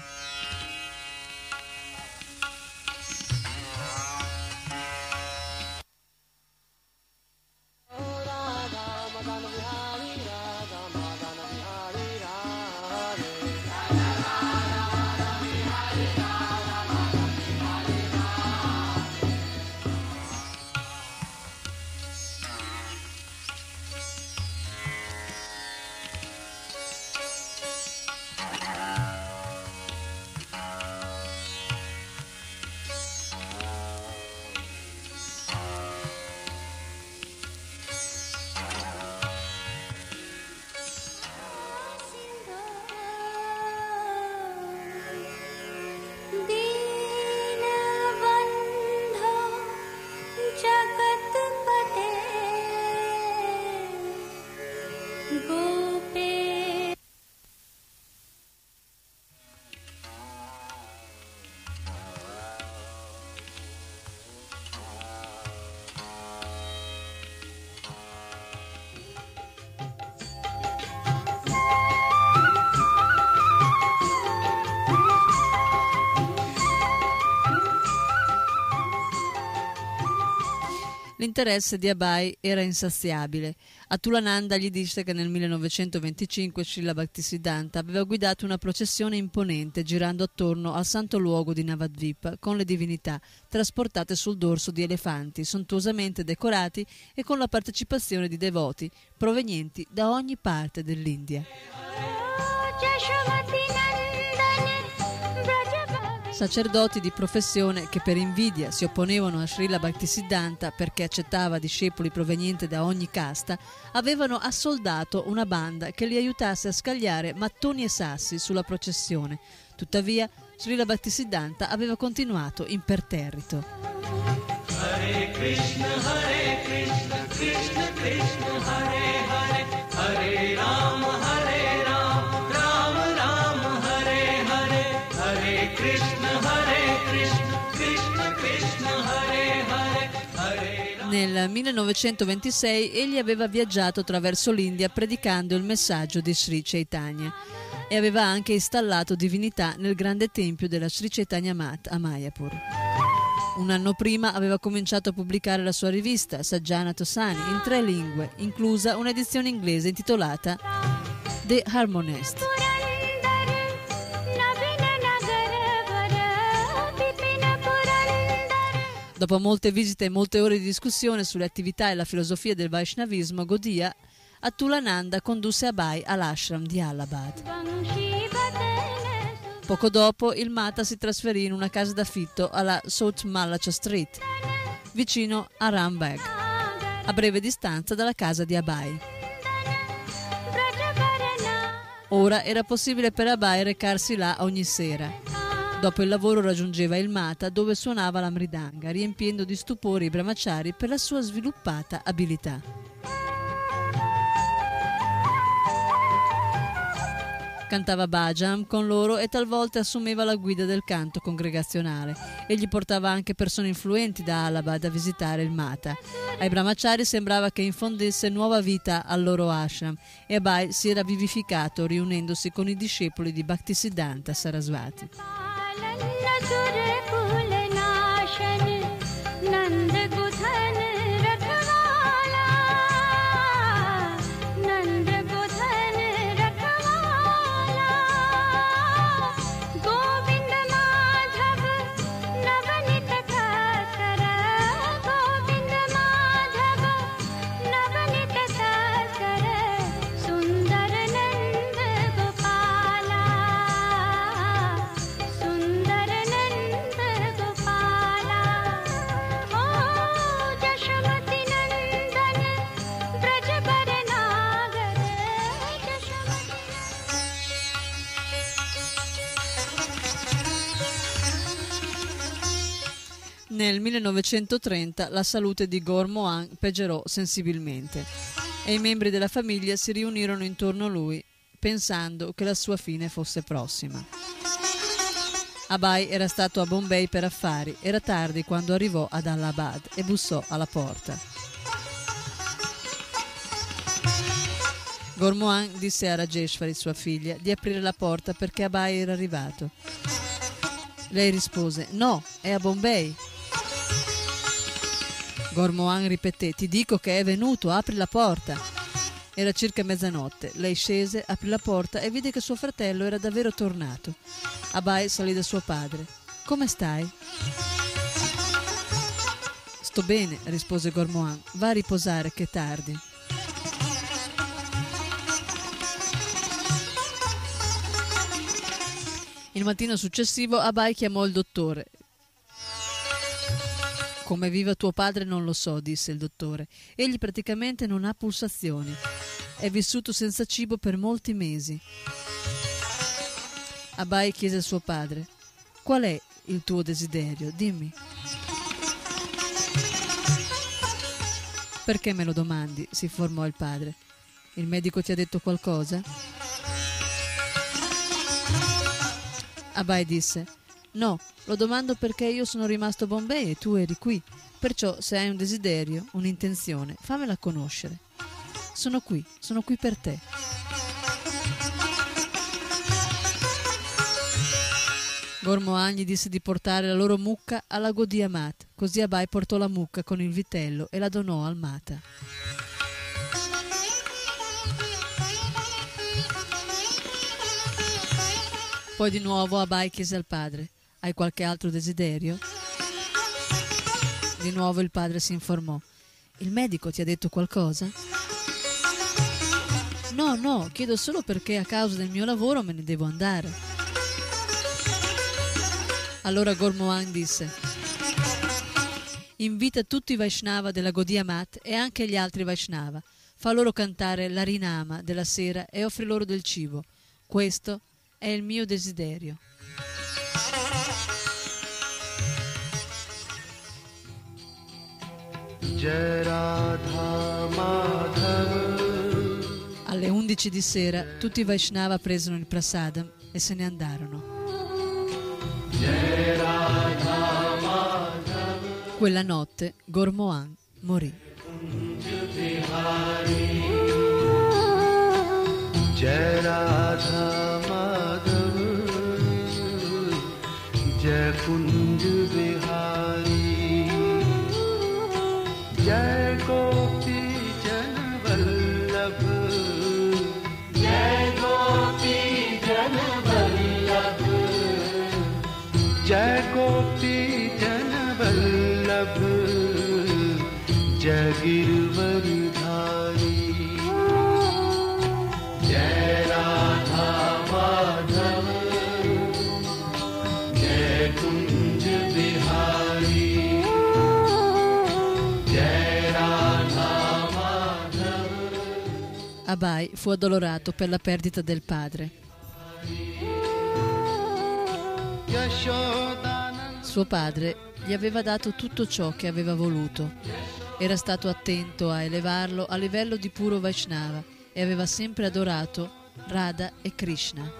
L'interesse di Abai era insaziabile. Atulananda gli disse che nel 1925 Srila Bhaktisiddhanta aveva guidato una processione imponente girando attorno al santo luogo di Navadvipa con le divinità trasportate sul dorso di elefanti sontuosamente decorati e con la partecipazione di devoti provenienti da ogni parte dell'India sacerdoti di professione che per invidia si opponevano a Srila Bhaktisiddhanta perché accettava discepoli provenienti da ogni casta, avevano assoldato una banda che li aiutasse a scagliare mattoni e sassi sulla processione. Tuttavia, Srila Bhaktisiddhanta aveva continuato imperterrito. Hare Krishna, Hare Krishna, Krishna Krishna, Hare Hare Nel 1926 egli aveva viaggiato attraverso l'India predicando il messaggio di Sri Chaitanya e aveva anche installato divinità nel grande tempio della Sri Chaitanya Mat a Mayapur. Un anno prima aveva cominciato a pubblicare la sua rivista Sajjana Tosani in tre lingue, inclusa un'edizione inglese intitolata The Harmonist. Dopo molte visite e molte ore di discussione sulle attività e la filosofia del Vaishnavismo, Godia, Attulananda condusse Abai all'ashram di Allahabad. Poco dopo il Mata si trasferì in una casa d'affitto alla South Malacha Street, vicino a Rambag, a breve distanza dalla casa di Abai. Ora era possibile per Abai recarsi là ogni sera Dopo il lavoro raggiungeva il Mata dove suonava la mridanga, riempiendo di stupore i brahmachari per la sua sviluppata abilità. Cantava bhajan con loro e talvolta assumeva la guida del canto congregazionale. Egli portava anche persone influenti da Allahabad a visitare il Mata. Ai brahmachari sembrava che infondesse nuova vita al loro ashram e Abai si era vivificato riunendosi con i discepoli di Bhaktisiddhanta Sarasvati.
নজরে
Nel 1930 la salute di Gormoan peggiorò sensibilmente e i membri della famiglia si riunirono intorno a lui pensando che la sua fine fosse prossima. Abai era stato a Bombay per affari, era tardi quando arrivò ad Allahabad e bussò alla porta. Gormoan disse a Rajeshwari, sua figlia, di aprire la porta perché Abai era arrivato. Lei rispose: No, è a Bombay. Gormoan ripeté: Ti dico che è venuto, apri la porta. Era circa mezzanotte. Lei scese, aprì la porta e vide che suo fratello era davvero tornato. Abai salì da suo padre. Come stai? Sto bene, rispose Gormoan. Va a riposare, che è tardi. Il mattino successivo Abai chiamò il dottore. Come viva tuo padre non lo so, disse il dottore. Egli praticamente non ha pulsazioni. È vissuto senza cibo per molti mesi. Abai chiese a suo padre: Qual è il tuo desiderio? Dimmi. Perché me lo domandi? si formò il padre. Il medico ti ha detto qualcosa? Abai disse: No, lo domando perché io sono rimasto a Bombay e tu eri qui. Perciò, se hai un desiderio, un'intenzione, fammela conoscere. Sono qui, sono qui per te. Gormoan gli disse di portare la loro mucca alla Godia Mat, così Abai portò la mucca con il vitello e la donò al Mata. Poi di nuovo Abai chiese al padre: Hai qualche altro desiderio? Di nuovo il padre si informò: Il medico ti ha detto qualcosa? No, no, chiedo solo perché a causa del mio lavoro me ne devo andare. Allora Gormoan disse: Invita tutti i Vaishnava della Godia Mat e anche gli altri Vaishnava. Fa loro cantare l'Arinama della sera e offri loro del cibo. Questo è il mio desiderio. Alle 11 di sera tutti i Vaishnava presero il prasadam e se ne andarono. Quella notte Gormohan morì.
Jai Radha Madhav Jai Kunju
Abai fu addolorato per la perdita del padre. Suo padre gli aveva dato tutto ciò che aveva voluto. Era stato attento a elevarlo a livello di puro Vaishnava e aveva sempre adorato Radha e Krishna.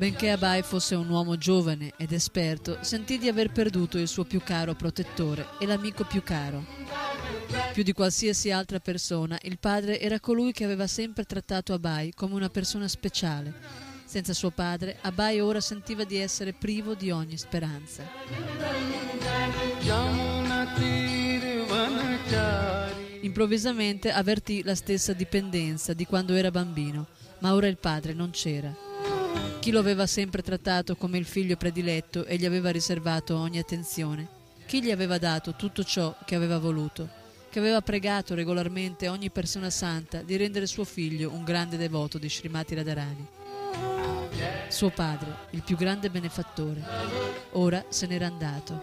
Benché Abai fosse un uomo giovane ed esperto, sentì di aver perduto il suo più caro protettore e l'amico più caro. Più di qualsiasi altra persona, il padre era colui che aveva sempre trattato Abai come una persona speciale. Senza suo padre, Abai ora sentiva di essere privo di ogni speranza. Improvvisamente avvertì la stessa dipendenza di quando era bambino, ma ora il padre non c'era. Chi lo aveva sempre trattato come il figlio prediletto e gli aveva riservato ogni attenzione? Chi gli aveva dato tutto ciò che aveva voluto? Che aveva pregato regolarmente ogni persona santa di rendere suo figlio un grande devoto di Srimati Radharani? Suo padre, il più grande benefattore, ora se n'era andato.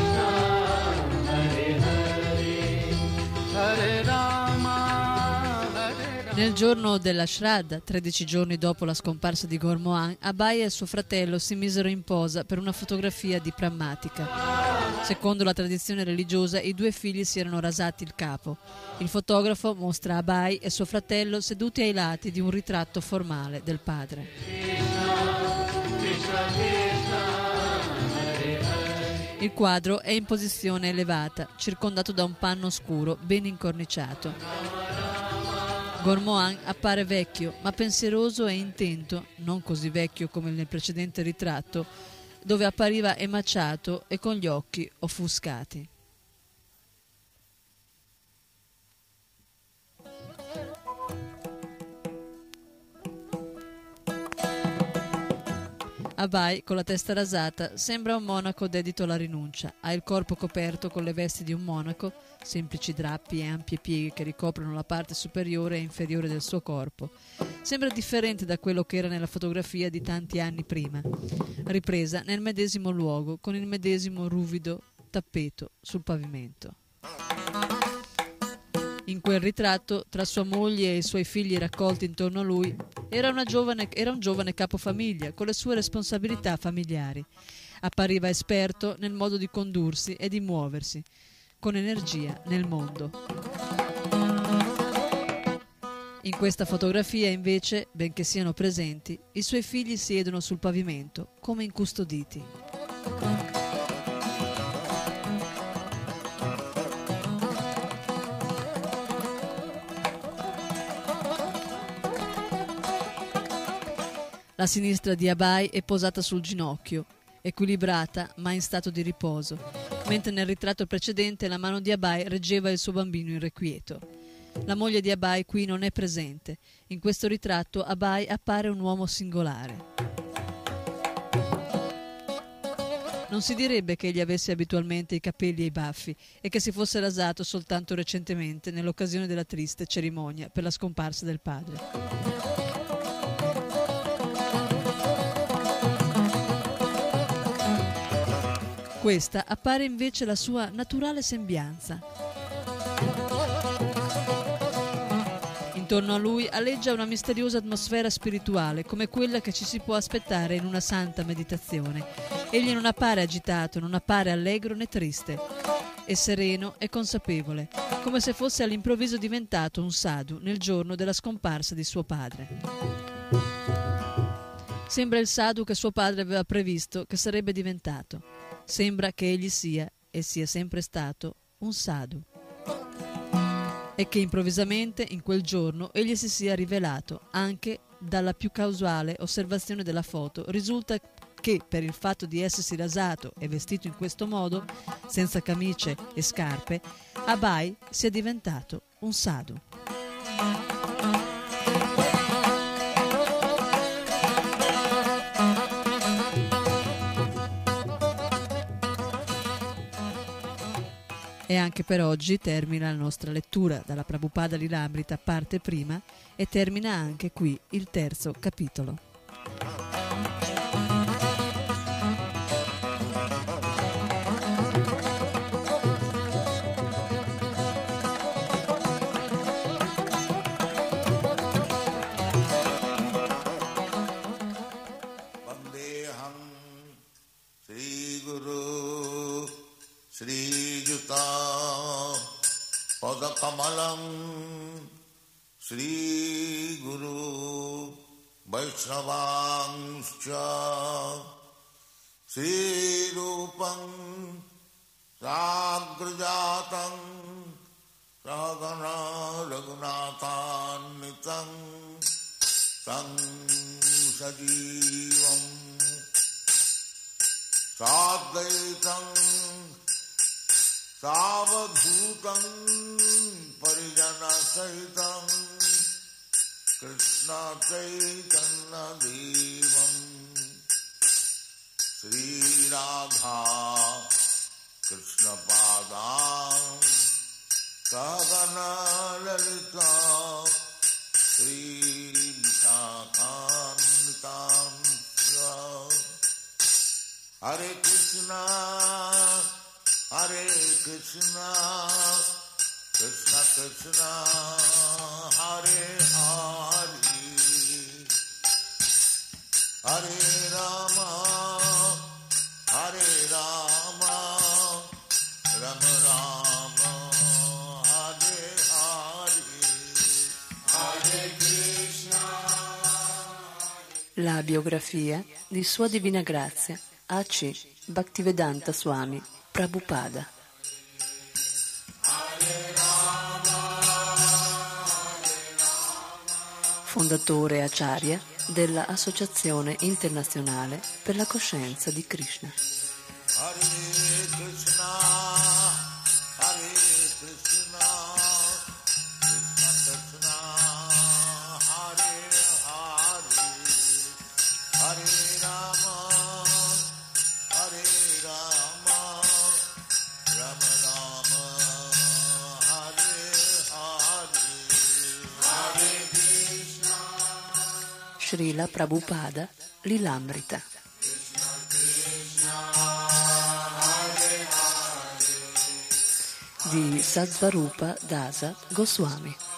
Nel giorno della Shraddha, 13 giorni dopo la scomparsa di Gormohan, Abai e suo fratello si misero in posa per una fotografia di prammatica. Secondo la tradizione religiosa, i due figli si erano rasati il capo. Il fotografo mostra Abai e suo fratello seduti ai lati di un ritratto formale del padre. Il quadro è in posizione elevata, circondato da un panno scuro ben incorniciato. Gormohan appare vecchio, ma pensieroso e intento, non così vecchio come nel precedente ritratto, dove appariva emaciato e con gli occhi offuscati. Abai, con la testa rasata, sembra un monaco dedito alla rinuncia. Ha il corpo coperto con le vesti di un monaco, semplici drappi e ampie pieghe che ricoprono la parte superiore e inferiore del suo corpo. Sembra differente da quello che era nella fotografia di tanti anni prima, ripresa nel medesimo luogo, con il medesimo ruvido tappeto sul pavimento. In quel ritratto, tra sua moglie e i suoi figli raccolti intorno a lui, era, giovane- era un giovane capofamiglia con le sue responsabilità familiari. Appariva esperto nel modo di condursi e di muoversi, con energia nel mondo. In questa fotografia, invece, benché siano presenti, i suoi figli siedono sul pavimento, come incustoditi. La sinistra di Abai è posata sul ginocchio, equilibrata ma in stato di riposo, mentre nel ritratto precedente la mano di Abai reggeva il suo bambino irrequieto. La moglie di Abai qui non è presente. In questo ritratto Abai appare un uomo singolare. Non si direbbe che egli avesse abitualmente i capelli e i baffi e che si fosse rasato soltanto recentemente nell'occasione della triste cerimonia per la scomparsa del padre. Questa appare invece la sua naturale sembianza. Intorno a lui aleggia una misteriosa atmosfera spirituale, come quella che ci si può aspettare in una santa meditazione. Egli non appare agitato, non appare allegro né triste. È sereno e consapevole, come se fosse all'improvviso diventato un sadhu nel giorno della scomparsa di suo padre. Sembra il sadhu che suo padre aveva previsto che sarebbe diventato. Sembra che egli sia, e sia sempre stato, un sadhu. E che improvvisamente, in quel giorno, egli si sia rivelato, anche dalla più casuale osservazione della foto, risulta che per il fatto di essersi rasato e vestito in questo modo, senza camicie e scarpe, Abai sia diventato un sadhu. E anche per oggi termina la nostra lettura dalla Prabhupada Lilamrita parte prima e termina anche qui il terzo capitolo.
पदकमलं श्रीगुरु वैष्णवांश्च। श्रीरूपं साग्रजातं सहगना रघुनाथान्वितं तं सजीवम् साद्वैतं सावधूतं कृष्ण कृष्णचैतन्यदेवम् श्रीराधा कृष्णपादा सगनललिता श्रीशाखान्तां हरे कृष्ण हरे कृष्ण Krishna
La biografia di Sua Divina Grazia A.C. Bhaktivedanta Swami Prabhupada fondatore acharya della Associazione Internazionale per la Coscienza di Krishna.
Prabhupada Lilamrita. Di Sadvarupa Dasa Goswami.